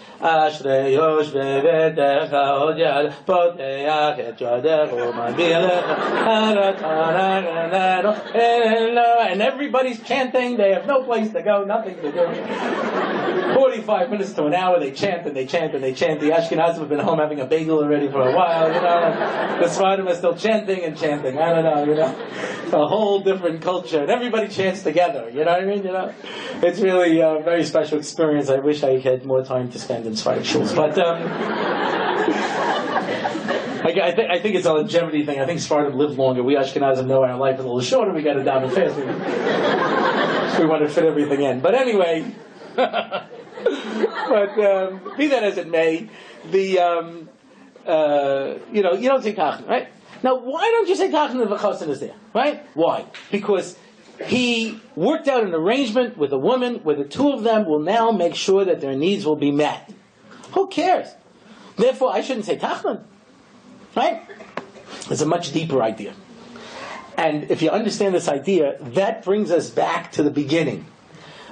S1: And everybody's chanting. They have no place to go, nothing to do. 45 minutes to an hour, they chant and they chant and they chant. The Ashkenazim have been home having a bagel already for a while, you know. <laughs> The Sfardim are still chanting and chanting. I don't know, you know. It's A whole different culture. And everybody chants together, you know what I mean? You know? It's really a very special experience. I wish I had more time to spend in shuls. But, um, I, th- I think it's a longevity thing. I think Sfardim live longer. We Ashkenazim know our life is a little shorter. We got to daven fast. We, we want to fit everything in. But anyway, <laughs> but um, be that as it may, the um, uh, you know you don't say Tachanun, right? Now, why don't you say Tachanun if a chassan is there, right? Why? Because he worked out an arrangement with a woman where the two of them will now make sure that their needs will be met. Who cares? Therefore, I shouldn't say Tachanun, right? It's a much deeper idea. And if you understand this idea, that brings us back to the beginning.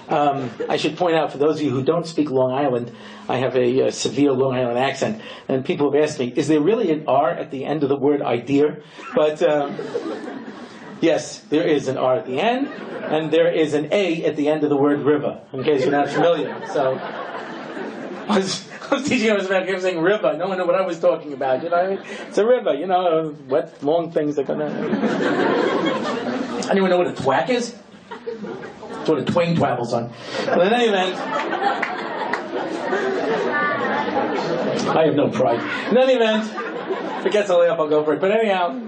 S1: Um, I should point out for those of you who don't speak Long Island, I have a, a, severe Long Island accent, and people have asked me, is there really an R at the end of the word idea? But um, yes, there is an R at the end, and there is an A at the end of the word river, in case you're not familiar. So I was, I was teaching I was about saying river. No one knew what I was talking about. You know, I mean? it's a river. You know, wet, long things that gonna. Anyone know what a thwack is? That's what a twain travels on. But in any event, I have no pride. In any event, if it gets a layup, I'll go for it. But anyhow,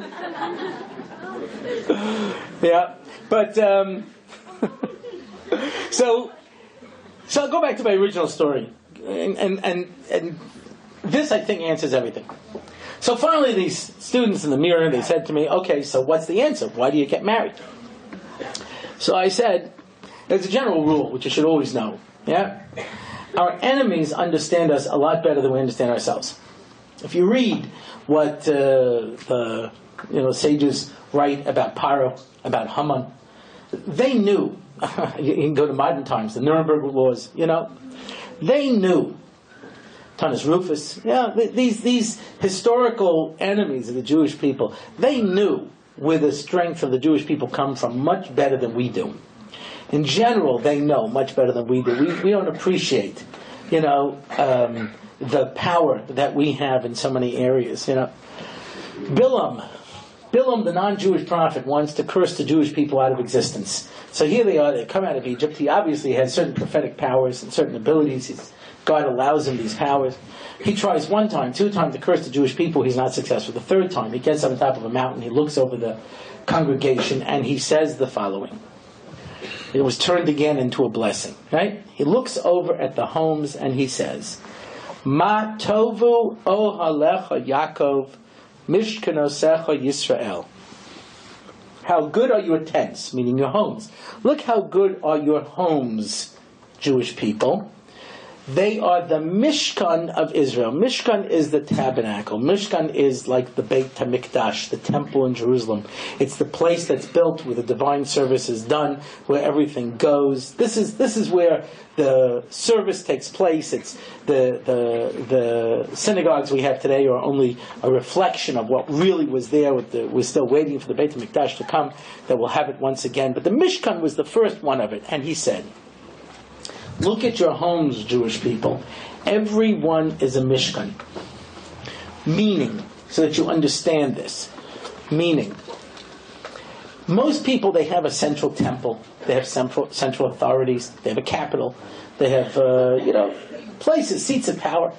S1: yeah. But um, <laughs> so, so I'll go back to my original story, and and and, and this I think answers everything. So finally, these students in the Mir, they said to me, "Okay, so what's the answer? Why do you get married?" So I said, there's a general rule, which you should always know. Yeah? Our enemies understand us a lot better than we understand ourselves. If you read what uh, the you know sages write about Paro, about Haman, they knew. <laughs> you can go to modern times, the Nuremberg laws. You know, they knew. Turnus Rufus, yeah, these these historical enemies of the Jewish people, they knew where the strength of the Jewish people come from much better than we do in general, they know much better than we do. We, we don't appreciate, you know, um, the power that we have in so many areas. You know, Bilam, Bilam, the non-Jewish prophet, wants to curse the Jewish people out of existence. So here they are. They come out of Egypt. He obviously has certain prophetic powers and certain abilities. He's, God allows him these powers. He tries one time, two times to curse the Jewish people. He's not successful. The third time, he gets on top of a mountain. He looks over the congregation and he says the following it was turned again into a blessing. Right? He looks over at the homes and he says, Ma tovu ohalecha Yaakov mishkanosecha Yisrael. How good are your tents, meaning your homes. Look how good are your homes, Jewish people. They are the Mishkan of Israel. Mishkan is the tabernacle. Mishkan is like the Beit HaMikdash, the temple in Jerusalem. It's the place that's built where the divine service is done, where everything goes. This is, this is where the service takes place. It's the, the, the synagogues we have today are only a reflection of what really was there. The, we're still waiting for the Beit HaMikdash to come, that we'll have it once again. But the Mishkan was the first one of it. And he said, Look at your homes, Jewish people. Every one is a Mishkan. Meaning, so that you understand this. Meaning, most people, they have a central temple. They have central, central authorities. They have a capital. They have, uh, you know, places, seats of power.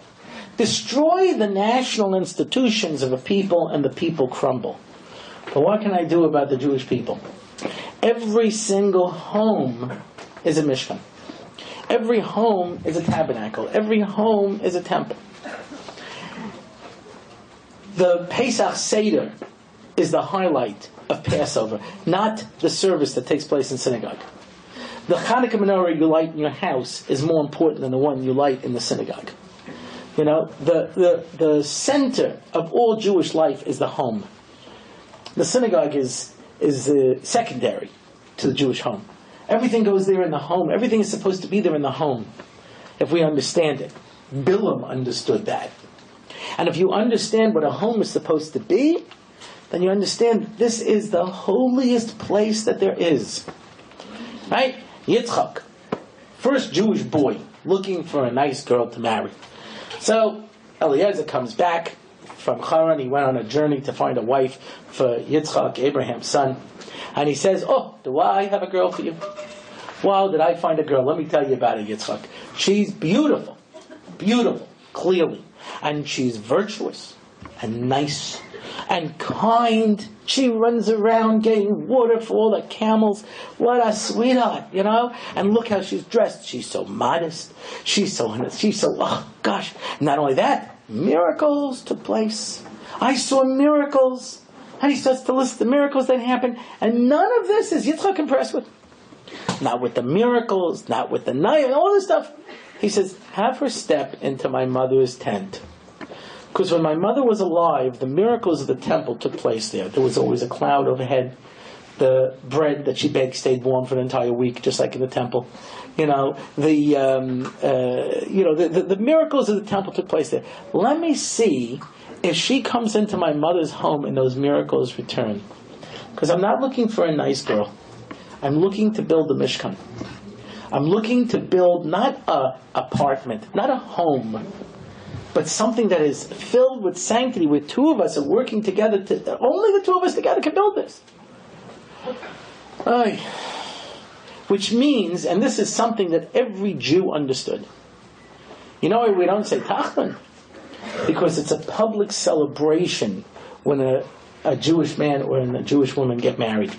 S1: Destroy the national institutions of a people and the people crumble. But what can I do about the Jewish people? Every single home is a Mishkan. Every home is a tabernacle. Every home is a temple. The Pesach Seder is the highlight of Passover, not the service that takes place in synagogue. The Hanukkah menorah you light in your house is more important than the one you light in the synagogue. You know, the, the, the center of all Jewish life is the home. The synagogue is, is uh, secondary to the Jewish home. Everything goes there in the home. Everything is supposed to be there in the home. if we understand it. Bilam understood that. And if you understand what a home is supposed to be, then you understand this is the holiest place that there is. Right? Yitzchak, first Jewish boy looking for a nice girl to marry. So Eliezer comes back from Haran. He went on a journey to find a wife for Yitzchak, Abraham's son. And he says, Oh, do I have a girl for you? Well, did I find a girl? Let me tell you about it, Yitzchak. She's beautiful. Beautiful, clearly. And she's virtuous and nice and kind. She runs around getting water for all the camels. What a sweetheart, you know? And look how she's dressed. She's so modest. She's so, she's so, oh gosh. Not only that, miracles took place. I saw miracles. And he starts to list the miracles that happened. And none of this is Yitzchak impressed with. Not with the miracles, not with the night, and all this stuff. He says, have her step into my mother's tent. Because when my mother was alive, the miracles of the temple took place there. There was always a cloud overhead. The bread that she baked stayed warm for an entire week, just like in the temple. You know the um, uh, you know the, the, the miracles of the temple took place there. Let me see if she comes into my mother's home and those miracles return. Because I'm not looking for a nice girl. I'm looking to build a mishkan. I'm looking to build not a apartment, not a home, but something that is filled with sanctity, where two of us are working together. To, only the two of us together can build this. Aye. Which means, and this is something that every Jew understood. You know we don't say Tachanun? Because it's a public celebration when a, a Jewish man or a Jewish woman get married.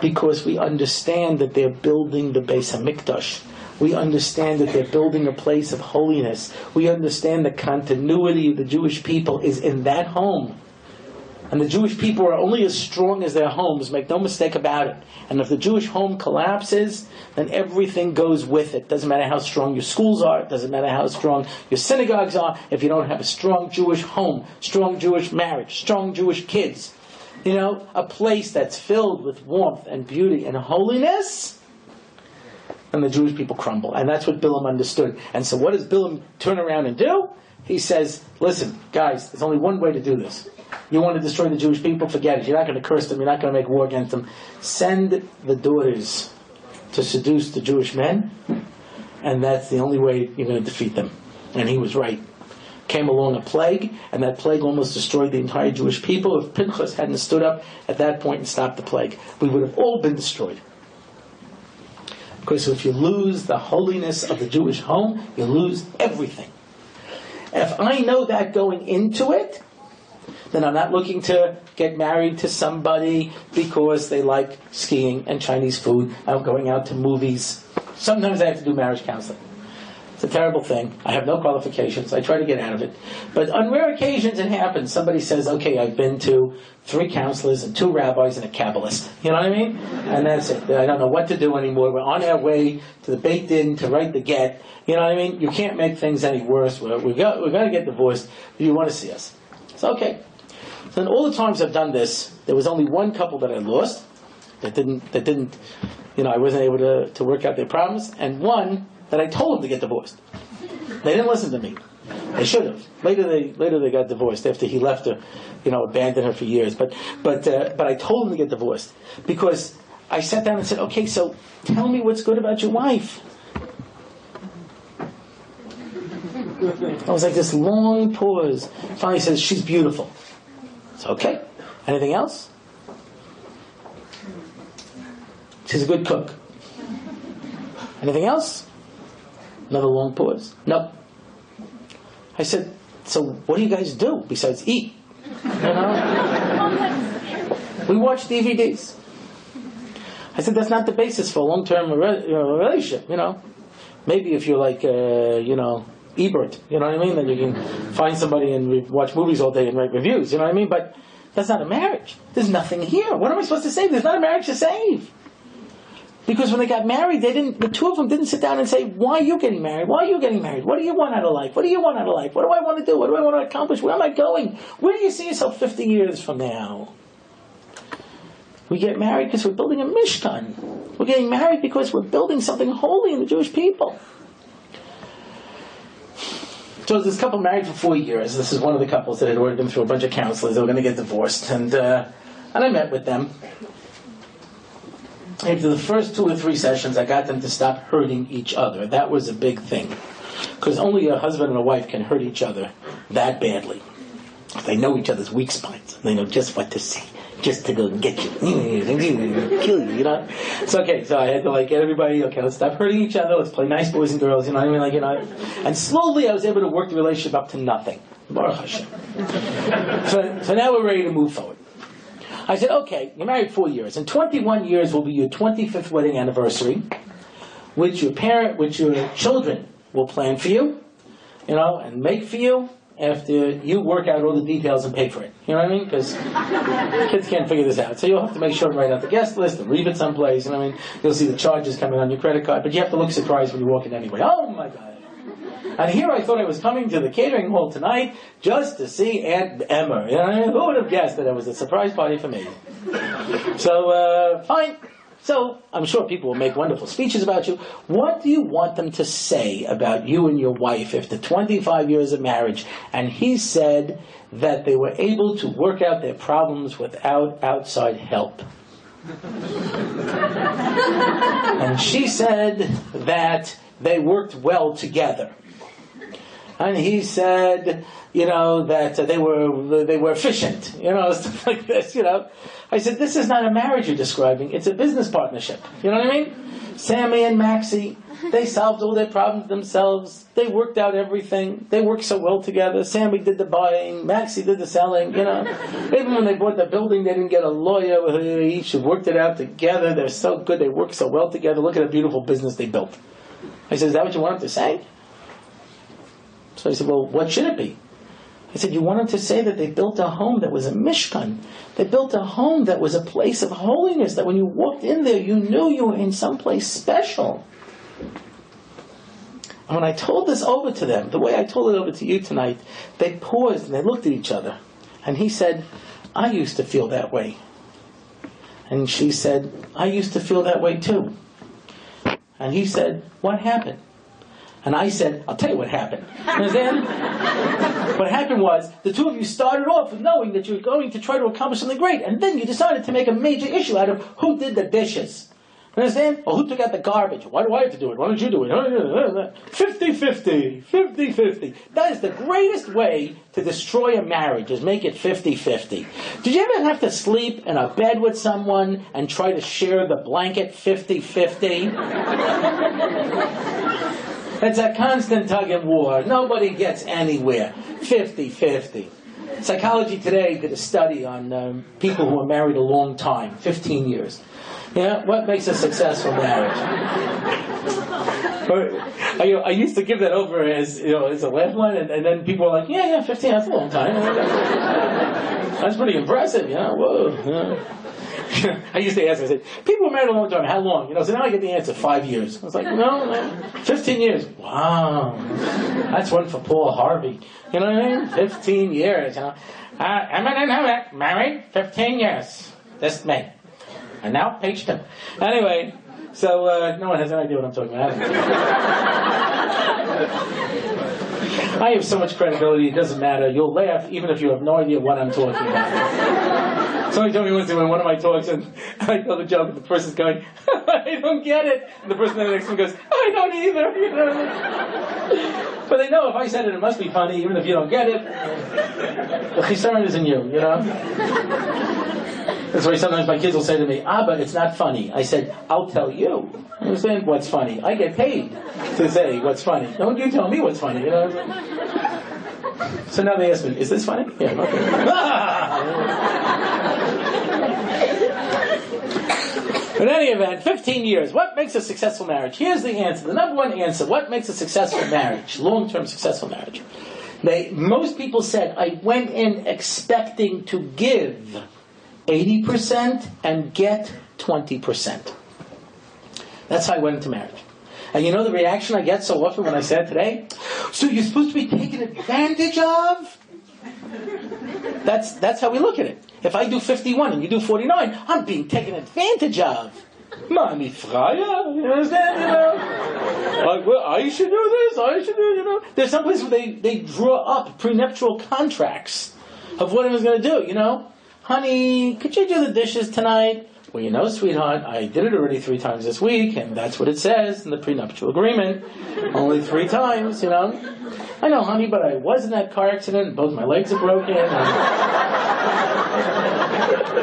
S1: Because we understand that they're building the Beis Hamikdash we understand that they're building a place of holiness. We understand the continuity of the Jewish people is in that home. And the Jewish people are only as strong as their homes, make no mistake about it. And if the Jewish home collapses, then everything goes with it. Doesn't matter how strong your schools are, doesn't matter how strong your synagogues are, if you don't have a strong Jewish home, strong Jewish marriage, strong Jewish kids. You know, a place that's filled with warmth and beauty and holiness, and the Jewish people crumble. And that's what Bilam understood. And so what does Bilam turn around and do? He says, listen, guys, there's only one way to do this. You want to destroy the Jewish people? Forget it. You're not going to curse them. You're not going to make war against them. Send the daughters to seduce the Jewish men, and that's the only way you're going to defeat them. And he was right. Came along a plague, and that plague almost destroyed the entire Jewish people. If Pinchas hadn't stood up at that point and stopped the plague, we would have all been destroyed. Because if you lose the holiness of the Jewish home, you lose everything. If I know that going into it, then I'm not looking to get married to somebody because they like skiing and Chinese food. I'm going out to movies. Sometimes I have to do marriage counseling. It's a terrible thing. I have no qualifications. I try to get out of it. But on rare occasions it happens. Somebody says, okay, I've been to three counselors and two rabbis and a Kabbalist. You know what I mean? And that's it. I don't know what to do anymore. We're on our way to the Beit Din to write the get. You know what I mean? You can't make things any worse. We're, we got, we're going to get divorced. Do you want to see us? It's okay. So in all the times I've done this, there was only one couple that I lost. That didn't, that didn't, you know, I wasn't able to, to work out their problems. And one that I told them to get divorced. They didn't listen to me. They should have. Later they later they got divorced after he left her, you know, abandoned her for years. But but uh, but I told them to get divorced because I sat down and said, okay, so tell me what's good about your wife. I was like this long pause. Finally says, she's beautiful. It's okay. Anything else? She's a good cook. Anything else? Another long pause. No. I said, so what do you guys do besides eat? You know? we watch DVDs. I said, that's not the basis for a long-term relationship, you know. Maybe if you're like, uh, you know, Ebert, you know what I mean? Then you can find somebody and re- watch movies all day and write reviews, you know what I mean? But that's not a marriage. There's nothing here. What am I supposed to save? There's not a marriage to save. Because when they got married, they didn't. The two of them didn't sit down and say, "Why are you getting married? Why are you getting married? What do you want out of life? What do you want out of life? What do I want to do? What do I want to accomplish? Where am I going? Where do you see yourself 50 years from now?" We get married because we're building a mishkan. We're getting married because we're building something holy in the Jewish people.
S2: So this couple married for four years. This is one of the couples that had already been through a bunch of counselors. They were going to get divorced, and uh, and I met with them. After the first two or three sessions, I got them to stop hurting each other. That was a big thing, because only a husband and a wife can hurt each other that badly. They know each other's weak spots. They know just what to say just to go get you, <laughs> kill you, you know. It's okay. So I had to like get everybody. Okay, let's stop hurting each other. Let's play nice boys and girls. You know what I mean? Like you know. And slowly, I was able to work the relationship up to nothing. Baruch Hashem. So, so now we're ready to move forward. I said, okay, you're married four years. In 21 years will be your 25th wedding anniversary, which your parent, which your children will plan for you, you know, and make for you after you work out all the details and pay for it. You know what I mean? Because kids can't figure this out. So you'll have to make sure to write out the guest list and leave it someplace. You know what I mean? You'll see the charges coming on your credit card, but you have to look surprised when you walk in anyway. Oh my God. And here I thought I was coming to the catering hall tonight just to see Aunt Emma. You know, who would have guessed that it was a surprise party for me? So, uh, fine. So I'm sure people will make wonderful speeches about you. What do you want them to say about you and your wife after 25 years of marriage? And he said that they were able to work out their problems without outside help. and she said that they worked well together. And he said, you know, that they were they were efficient, you know, <laughs> stuff like this, you know. I said, this is not a marriage you're describing; it's a business partnership. You know what I mean? Sammy and Maxie, they solved all their problems themselves. They worked out everything. They worked so well together. Sammy did the buying, Maxie did the selling. You know, <laughs> even when they bought the building, they didn't get a lawyer. They each worked it out together. They're so good. They work so well together. Look at the beautiful business they built. I said, is that what you wanted to say? So I said, well, what should it be? I said, you wanted to say that they built a home that was a Mishkan. They built a home that was a place of holiness, that when you walked in there, you knew you were in some place special. And when I told this over to them, the way I told it over to you tonight, they paused and they looked at each other. And he said, I used to feel that way. And she said, I used to feel that way too. And he said, What happened? And I said, I'll tell you what happened. Understand? what happened was the two of you started off knowing that you were going to try to accomplish something great, and then you decided to make a major issue out of who did the dishes. Understand? Or who took out the garbage? Why do I have to do it? Why don't you do it? 50 50. 50 50. That is the greatest way to destroy a marriage, is make it 50 50. Did you ever have to sleep in a bed with someone and try to share the blanket 50 50? It's a constant tug and war. Nobody gets anywhere. 50 50. Psychology Today did a study on um, people who are married a long time 15 years. Yeah, what makes a successful marriage? I, used to give that over as you know as a last one, and, and, then people were like, "Yeah, yeah, 15, that's a long time. <laughs> That's pretty impressive, know. Whoa." <laughs> I used to ask, I said, people are married a long time, how long? You know, so now I get the answer, five years. I was like, no, no 15 years. Wow. That's one for Paul Harvey. You know what I mean? 15 years, you know. Uh, Emma and Emma, married 15 years. This May. And now, page two. Anyway, so uh, no one has any idea what I'm talking about. I have so much credibility, it doesn't matter. You'll laugh even if you have no idea what I'm talking about. Somebody told me once in one of my talks, and <laughs> I tell the joke, and the person's going, <laughs> I don't get it. And the person in the next to me goes, I don't either. You know? <laughs> But they know if I said it, it must be funny, even if you don't get it. The chisaron is in you, you know? That's why sometimes my kids will say to me, ah, but it's not funny. I said, I'll tell you. Understand what's funny? I get paid to say what's funny. Don't you tell me what's funny, you know? So now they ask me, is this funny? Yeah, okay. In any event, 15 years. What makes a successful marriage? Here's the answer. The number one answer. What makes a successful marriage? Long-term successful marriage. They, most people said, I went in expecting to give 80% and get 20%. That's how I went into marriage. And you know the reaction I get so often when I say it today? So you're supposed to be taken advantage of? That's, that's how we look at it. If I do 51 and you do 49, I'm being taken advantage of. Mami Freya, you understand? You know? like, well, I should do this, I should do, you know. There's some places where they, they draw up prenuptial contracts of what I was going to do, you know. Honey, could you do the dishes tonight? Well, you know, sweetheart, I did it already three times this week, and that's what it says in the prenuptial agreement. Only three times, you know. I know, honey, but I was in that car accident, both my legs are broken. <laughs>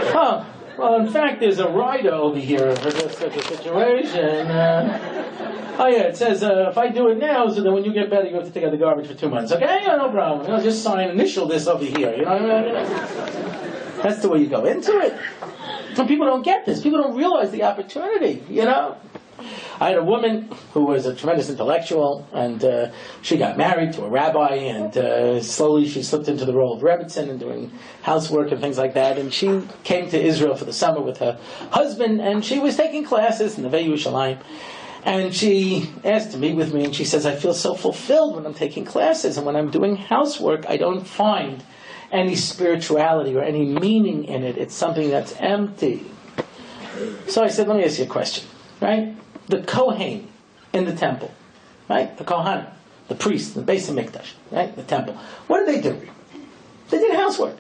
S2: Huh. Well, in fact, there's a rider over here for this such a situation. Uh, oh, yeah, it says uh, if I do it now, so then when you get better, you have to take out the garbage for two months. Okay, yeah, no problem. You know, just sign, initial this over here. You know what I mean? That's the way you go into it. And people don't get this. People don't realize the opportunity, you know? I had a woman who was a tremendous intellectual, and uh, she got married to a rabbi, and uh, slowly she slipped into the role of rebbitzin and doing housework and things like that. And she came to Israel for the summer with her husband, and she was taking classes in Neve Yerushalayim. And she asked to meet with me, and she says, I feel so fulfilled when I'm taking classes, and when I'm doing housework, I don't find any spirituality or any meaning in it. It's something that's empty. So I said, let me ask you a question, right? The Kohen in the temple, right? The Kohen, the priest, the Beis HaMikdash, right? The temple. What did they do? They did housework.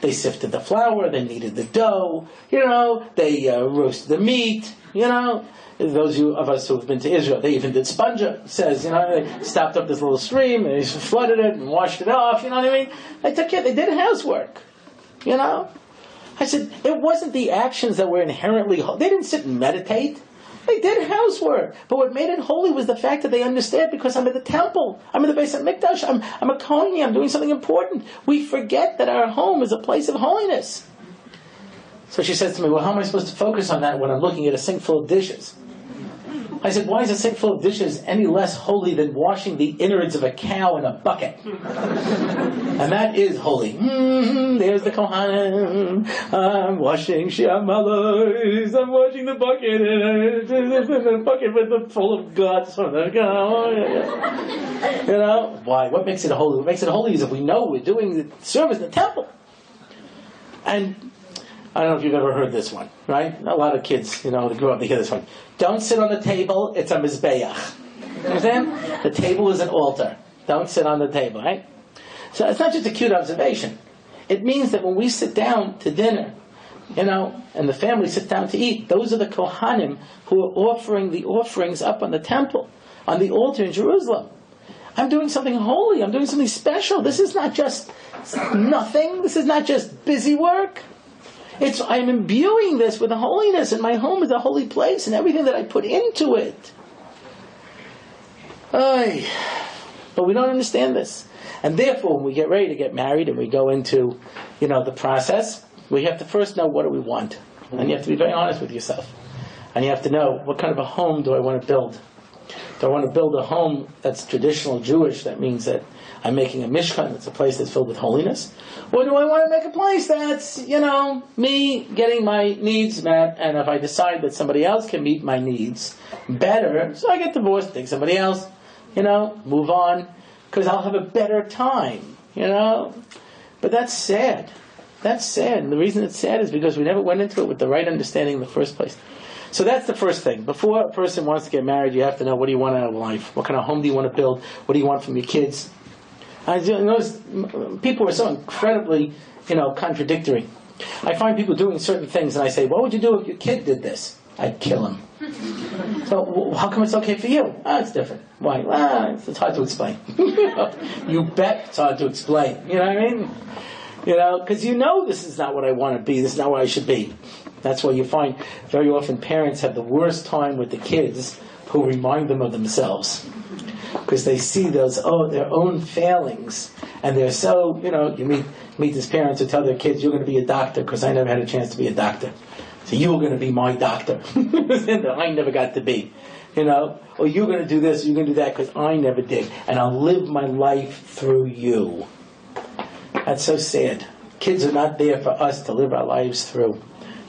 S2: They sifted the flour, they kneaded the dough, you know, they uh, roasted the meat, you know. Those of us who have been to Israel, they even did sponja. Says, you know, they stopped up this little stream, and they flooded it and washed it off. You know what I mean? They took care. They did housework. You know. I said it wasn't the actions that were inherently. Holy. They didn't sit and meditate. They did housework. But what made it holy was the fact that they understand because I'm in the temple. I'm in the Beis HaMikdash. I'm, I'm a Kohen. I'm doing something important. We forget that our home is a place of holiness. So she says to me, Well, how am I supposed to focus on that when I'm looking at a sink full of dishes? I said, why is a sink full of dishes any less holy than washing the innards of a cow in a bucket? <laughs> and that is holy. Mm-hmm, there's the Kohanim. I'm washing Shiamalos. I'm washing the bucket. the bucket with the full of guts from the cow. You know? Why? What makes it holy? What makes it holy is if we know we're doing the service in the temple. And I don't know if you've ever heard this one, right? A lot of kids, you know, they grew up, they hear this one. Don't sit on the table, it's a mizbeach. You understand? The table is an altar. Don't sit on the table, right? So it's not just a cute observation. It means that when we sit down to dinner, you know, and the family sit down to eat, those are the Kohanim who are offering the offerings up on the temple, on the altar in Jerusalem. I'm doing something holy. I'm doing something special. This is not just nothing. This is not just busy work. It's, I'm imbuing this with holiness, and my home is a holy place, and everything that I put into it. Ay. But we don't understand this. And therefore, when we get ready to get married and we go into, you know, the process, we have to first know what do we want. And you have to be very honest with yourself. And you have to know what kind of a home do I want to build? Do I want to build a home that's traditional Jewish? That means that I'm making a mishkan that's a place that's filled with holiness. Or do I want to make a place that's, you know, me getting my needs met, and if I decide that somebody else can meet my needs better, so I get divorced, take somebody else, you know, move on, because I'll have a better time, you know? But that's sad. That's sad. And the reason it's sad is because we never went into it with the right understanding in the first place. So that's the first thing. Before a person wants to get married, you have to know what do you want out of life? What kind of home do you want to build? What do you want from your kids? I notice people are so incredibly, you know, contradictory. I find people doing certain things, and I say, "What would you do if your kid did this?" I'd kill him. <laughs> so how come it's okay for you? Ah, it's different. Why? Ah, it's hard to explain. <laughs> you bet it's hard to explain. You know what I mean? You know, because you know this is not what I want to be. This is not what I should be. That's why you find very often parents have the worst time with the kids who remind them of themselves because they see those oh their own failings. And they're so you know you meet meet these parents who tell their kids you're going to be a doctor because I never had a chance to be a doctor. So you're going to be my doctor. <laughs> I never got to be you know? Or you're going to do this you're going to do that because I never did. And I'll live my life through you. That's so sad. Kids are not there for us to live our lives through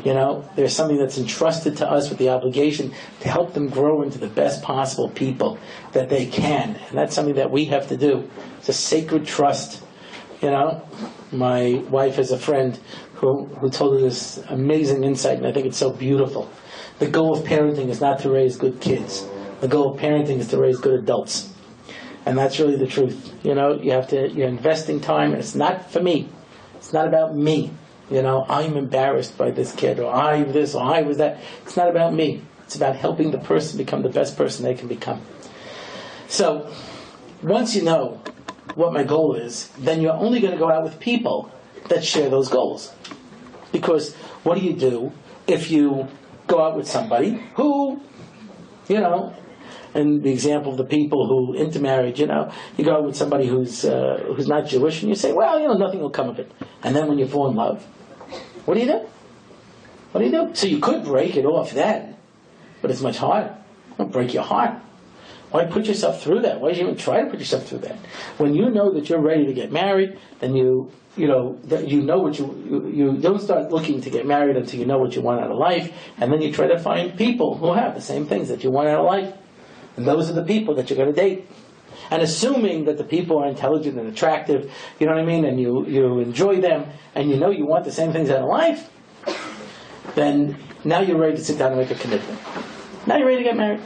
S2: you know, there's something that's entrusted to us with the obligation to help them grow into the best possible people that they can. And that's something that we have to do. It's a sacred trust. You know, my wife has a friend who, who told her this amazing insight, and I think it's so beautiful. The goal of parenting is not to raise good kids. The goal of parenting is to raise good adults. And that's really the truth. You know, you have to, you're investing time, and it's not for me. It's not about me. You know, I'm embarrassed by this kid, or I this, or I was that. It's not about me. It's about helping the person become the best person they can become. So, once you know what my goal is, then you're only going to go out with people that share those goals. Because what do you do if you go out with somebody who, you know, and the example of the people who intermarried, you know, you go out with somebody who's uh, who's not Jewish, and you say, well, you know, nothing will come of it. And then when you fall in love, what do you do? What do you do? So you could break it off then, but it's much harder. Don't break your heart. Why put yourself through that? Why even try to put yourself through that? When you know that you're ready to get married, then you you know that you know what you, you you don't start looking to get married until you know what you want out of life, and then you try to find people who have the same things that you want out of life, and those are the people that you're going to date. And assuming that the people are intelligent and attractive, you know what I mean, and you you enjoy them, and you know you want the same things out of life, then now you're ready to sit down and make a commitment. Now you're ready to get married.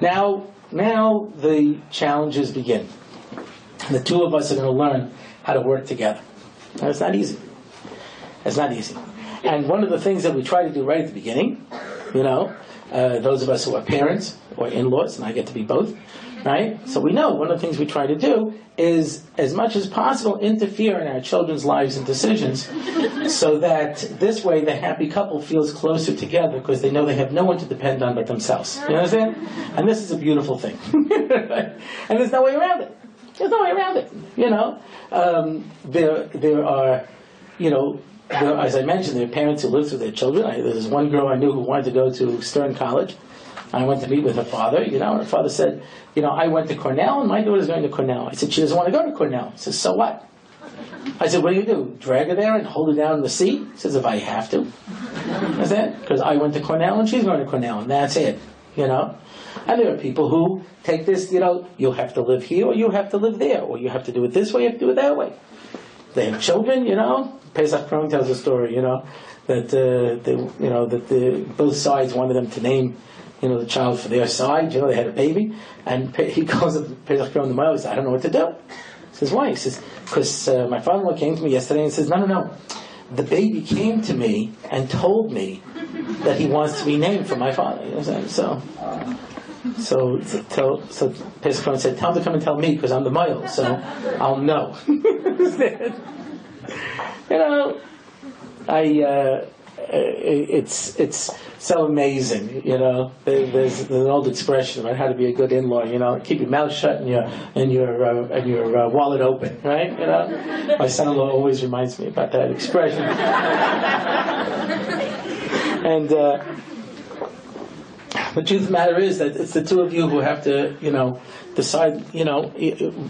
S2: Now now the challenges begin. The two of us are going to learn how to work together. Now, it's not easy. It's not easy. And one of the things that we try to do right at the beginning, you know, uh, those of us who are parents or in-laws, and I get to be both, right? So we know one of the things we try to do is, as much as possible, interfere in our children's lives and decisions, <laughs> so that this way the happy couple feels closer together because they know they have no one to depend on but themselves. You understand? And this is a beautiful thing, <laughs> and there's no way around it. There's no way around it. You know, um, there there are, you know, there, as I mentioned, there are parents who live through their children. I, there's one girl I knew who wanted to go to Stern College. I went to meet with her father, you know, her father said, you know, I went to Cornell and my daughter's going to Cornell. I said, she doesn't want to go to Cornell. He says, so what? I said, what do you do? Drag her there and hold her down in the seat? He says, if I have to. Is that? Because I went to Cornell and she's going to Cornell and that's it, you know? And there are people who take this, you know, you have to live here or you have to live there, or you have to do it this way, you have to do it that way. They have children, you know. Pesach Krohn tells a story, you know, that uh, they, you know, that the, both sides wanted them to name, you know, the child for their side. You know, they had a baby, and <laughs> he calls up Pesach Krohn the mother. Says, "I don't know what to do." He says, "Why?" He says, "Because uh, my father-in-law came to me yesterday and says, no, no, no, the baby came to me and told me that he wants to be named for my father." You know what I'm saying? So. So, so, tell, so Pesach said, tell him to come and tell me because I'm the male, so I'll know. <laughs> you know, I uh, it's it's so amazing. You know, there's, an old expression about how to be a good in-law. You know, keep your mouth shut and your and your uh, and your uh, wallet open. Right? You know, my son-in-law always reminds me about that expression. <laughs> and. Uh, the truth of the matter is that it's the two of you who have to, you know, decide, you know,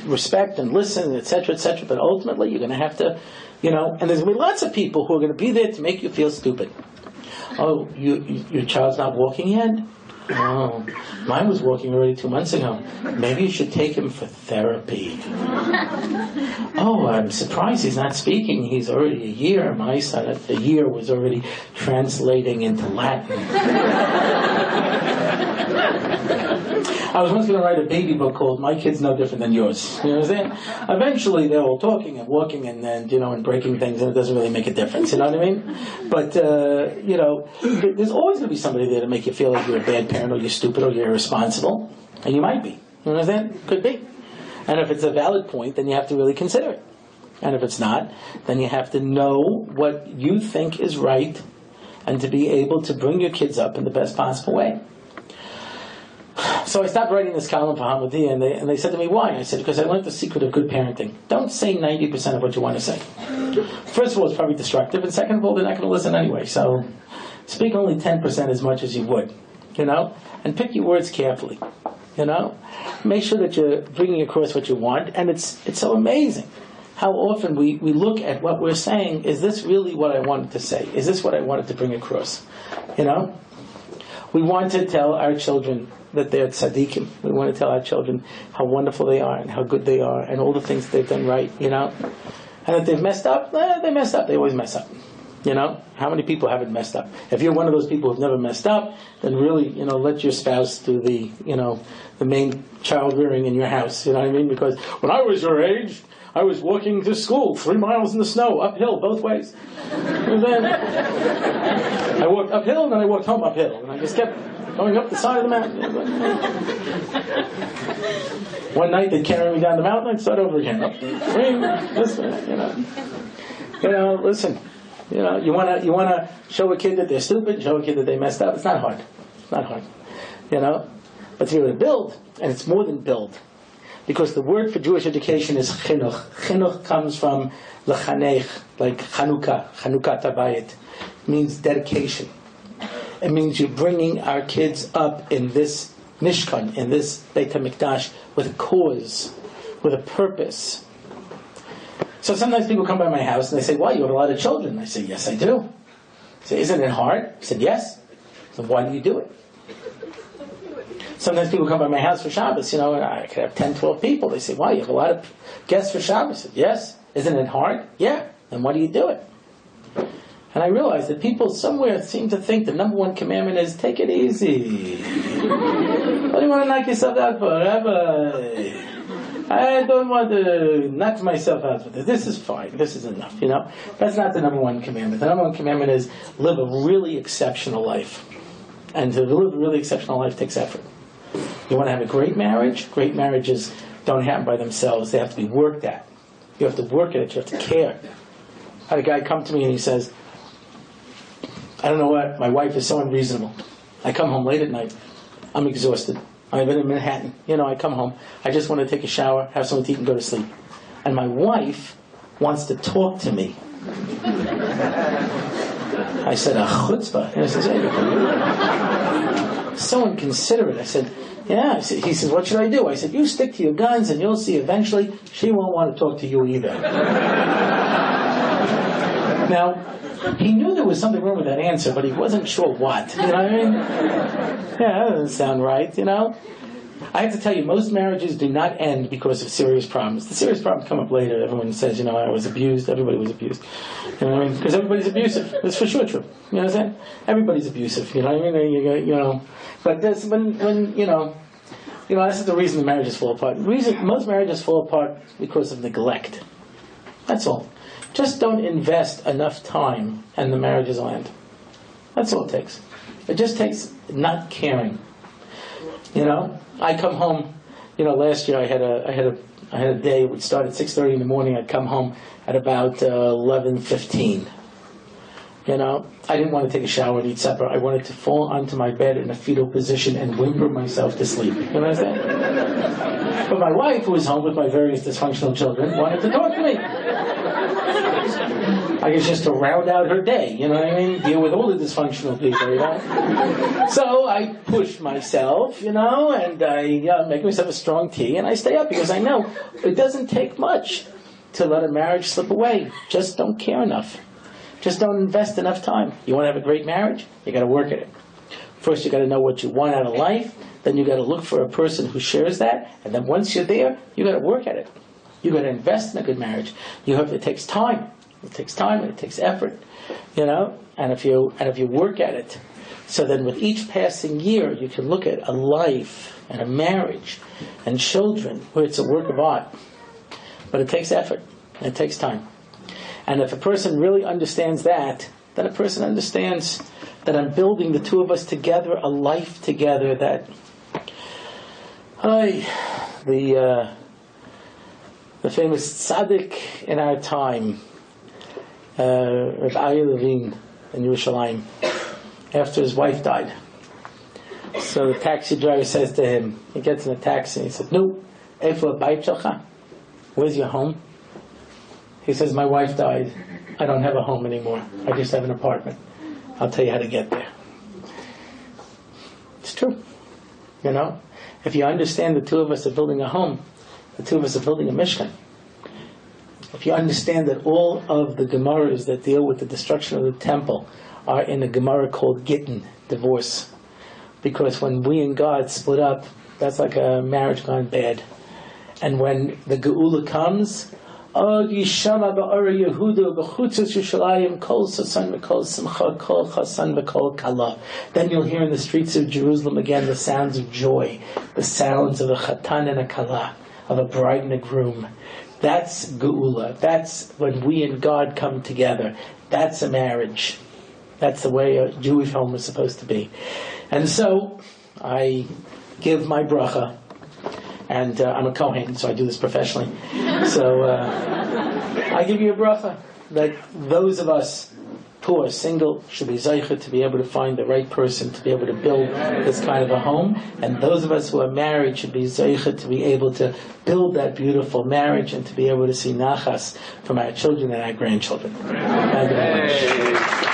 S2: respect and listen, et cetera, et cetera. But ultimately, you're going to have to, you know, and there's going to be lots of people who are going to be there to make you feel stupid. Oh, you, you, your child's not walking yet? Oh, mine was walking already two months ago. Maybe you should take him for therapy. <laughs> Oh, I'm surprised he's not speaking. He's already a year. My son at the year was already translating into Latin. <laughs> I was once going to write a baby book called "My Kid's No Different Than Yours." You know what I'm saying? Eventually, they're all talking and walking and then you know and breaking things, and it doesn't really make a difference. You know what I mean? But uh, you know, there's always going to be somebody there to make you feel like you're a bad parent or you're stupid or you're irresponsible, and you might be. You know what I'm saying? Could be. And if it's a valid point, then you have to really consider it. And if it's not, then you have to know what you think is right and to be able to bring your kids up in the best possible way. So I stopped writing this column for Hamodia, and they, and they said to me, why? I said, because I learned the secret of good parenting. Don't say 90% of what you want to say. First of all, it's probably destructive, and second of all, they're not going to listen anyway. So speak only 10% as much as you would, you know? And pick your words carefully, you know? Make sure that you're bringing across what you want, and it's, it's so amazing how often we, we look at what we're saying. Is this really what I wanted to say? Is this what I wanted to bring across? You know? We want to tell our children that they're tzaddikim. We want to tell our children how wonderful they are and how good they are and all the things they've done right, you know? And if they've messed up, eh, they messed up. They always mess up. You know, how many people haven't messed up? If you're one of those people who've never messed up, then really, you know, let your spouse do the, you know, the main child rearing in your house. You know what I mean? Because when I was your age, I was walking to school three miles in the snow, uphill, both ways. And then I walked uphill, and then I walked home uphill, and I just kept going up the side of the mountain. One night they carry me down the mountain, I'd start over again. This way, you know. You know, listen. You know, you wanna you wanna show a kid that they're stupid, show a kid that they messed up. It's not hard. It's not hard. You know, but to be able to build, and it's more than build, because the word for Jewish education is chinuch. Chinuch comes from lechanech, like Chanukah, Chanukat HaBayit, means dedication. It means you're bringing our kids up in this Mishkan, in this Beit HaMikdash, with a cause, with a purpose. So sometimes people come by my house and they say, "Why you have a lot of children?" I say, "Yes, I do." I say, "Isn't it hard?" I said, "Yes." So why do you do it? Sometimes people come by my house for Shabbos, you know, and I could have 10, 12 people. They say, "Why you have a lot of guests for Shabbos?" I said, "Yes." Isn't it hard? Yeah. Then why do you do it? And I realized that people somewhere seem to think the number one commandment is take it easy. what do you want to knock yourself out for, Rabbi? I don't want to knock myself out with this. This is fine. This is enough. You know, that's not the number one commandment. The number one commandment is live a really exceptional life, and to live a really exceptional life takes effort. You want to have a great marriage. Great marriages don't happen by themselves. They have to be worked at. You have to work at it. You have to care. I had a guy come to me and he says, "I don't know what. My wife is so unreasonable. I come home late at night. I'm exhausted." I've been in Manhattan. You know, I come home. I just want to take a shower, have something to eat, and go to sleep. And my wife wants to talk to me. I said, a chutzpah. And I said, so inconsiderate. I said, yeah. I said, he says, what should I do? I said, you stick to your guns and you'll see eventually she won't want to talk to you either. now, he knew there was something wrong with that answer, but he wasn't sure what. You know what I mean? Yeah, that doesn't sound right, you know? I have to tell you, most marriages do not end because of serious problems. The serious problems come up later. Everyone says, you know, I was abused. Everybody was abused. You know what I mean? Because everybody's abusive. That's for sure true. You know what I'm saying? Everybody's abusive. You know what I mean? You, you know, but this, when, when, you know, you know, this is the reason marriages fall apart. The reason most marriages fall apart because of neglect. That's all. Just don't invest enough time and the marriages will end. That's all it takes. It just takes not caring. You know, I come home. You know, last year I had a I had a I had a day. It would start at six thirty in the morning. I'd come home at about uh, eleven fifteen. You know, I didn't want to take a shower and eat supper. I wanted to fall onto my bed in a fetal position and whimper myself to sleep. You know what I'm saying? But my wife, who was home with my various dysfunctional children, wanted to talk to me. I guess just to round out her day, you know what I mean? Deal with all the dysfunctional people, you know? So I push myself, you know, and I uh, make myself a strong tea, and I stay up because I know it doesn't take much to let a marriage slip away. Just don't care enough. Just don't invest enough time. You want to have a great marriage? You got to work at it. First, you got to know what you want out of life. Then you got to look for a person who shares that. And then once you're there, you got to work at it. You got to invest in a good marriage. You have it takes time. It takes time it takes effort, you know. And if you and if you work at it, so then with each passing year, you can look at a life and a marriage and children where it's a work of art. But it takes effort and it takes time. And if a person really understands that, then a person understands that I'm building the two of us together, a life together that, I, the uh, the famous tzaddik in our time, Rav Aryeh Levine in Yerushalayim, after his wife died. So the taxi driver says to him, he gets in a taxi and he says, No? Where's your home? He says, My wife died. I don't have a home anymore. I just have an apartment. I'll tell you how to get there. It's true. You know? If you understand the two of us are building a home, the two of us are building a Mishkan. If you understand that all of the Gemaras that deal with the destruction of the temple are in a Gemara called Gittin, divorce. Because when we and God split up, that's like a marriage gone bad. And when the Geula comes. Then you'll hear in the streets of Jerusalem again the sounds of joy, the sounds of a chatan and a kala, of a bride and a groom. That's geula. That's when we and God come together. That's a marriage. That's the way a Jewish home is supposed to be. And so I give my bracha, and uh, I'm a Kohen, so I do this professionally. So uh, I give you a bracha that those of us are single should be zocheh to be able to find the right person to be able to build this kind of a home, and those of us who are married should be zocheh to be able to build that beautiful marriage and to be able to see nachas from our children and our grandchildren. Thank you very much.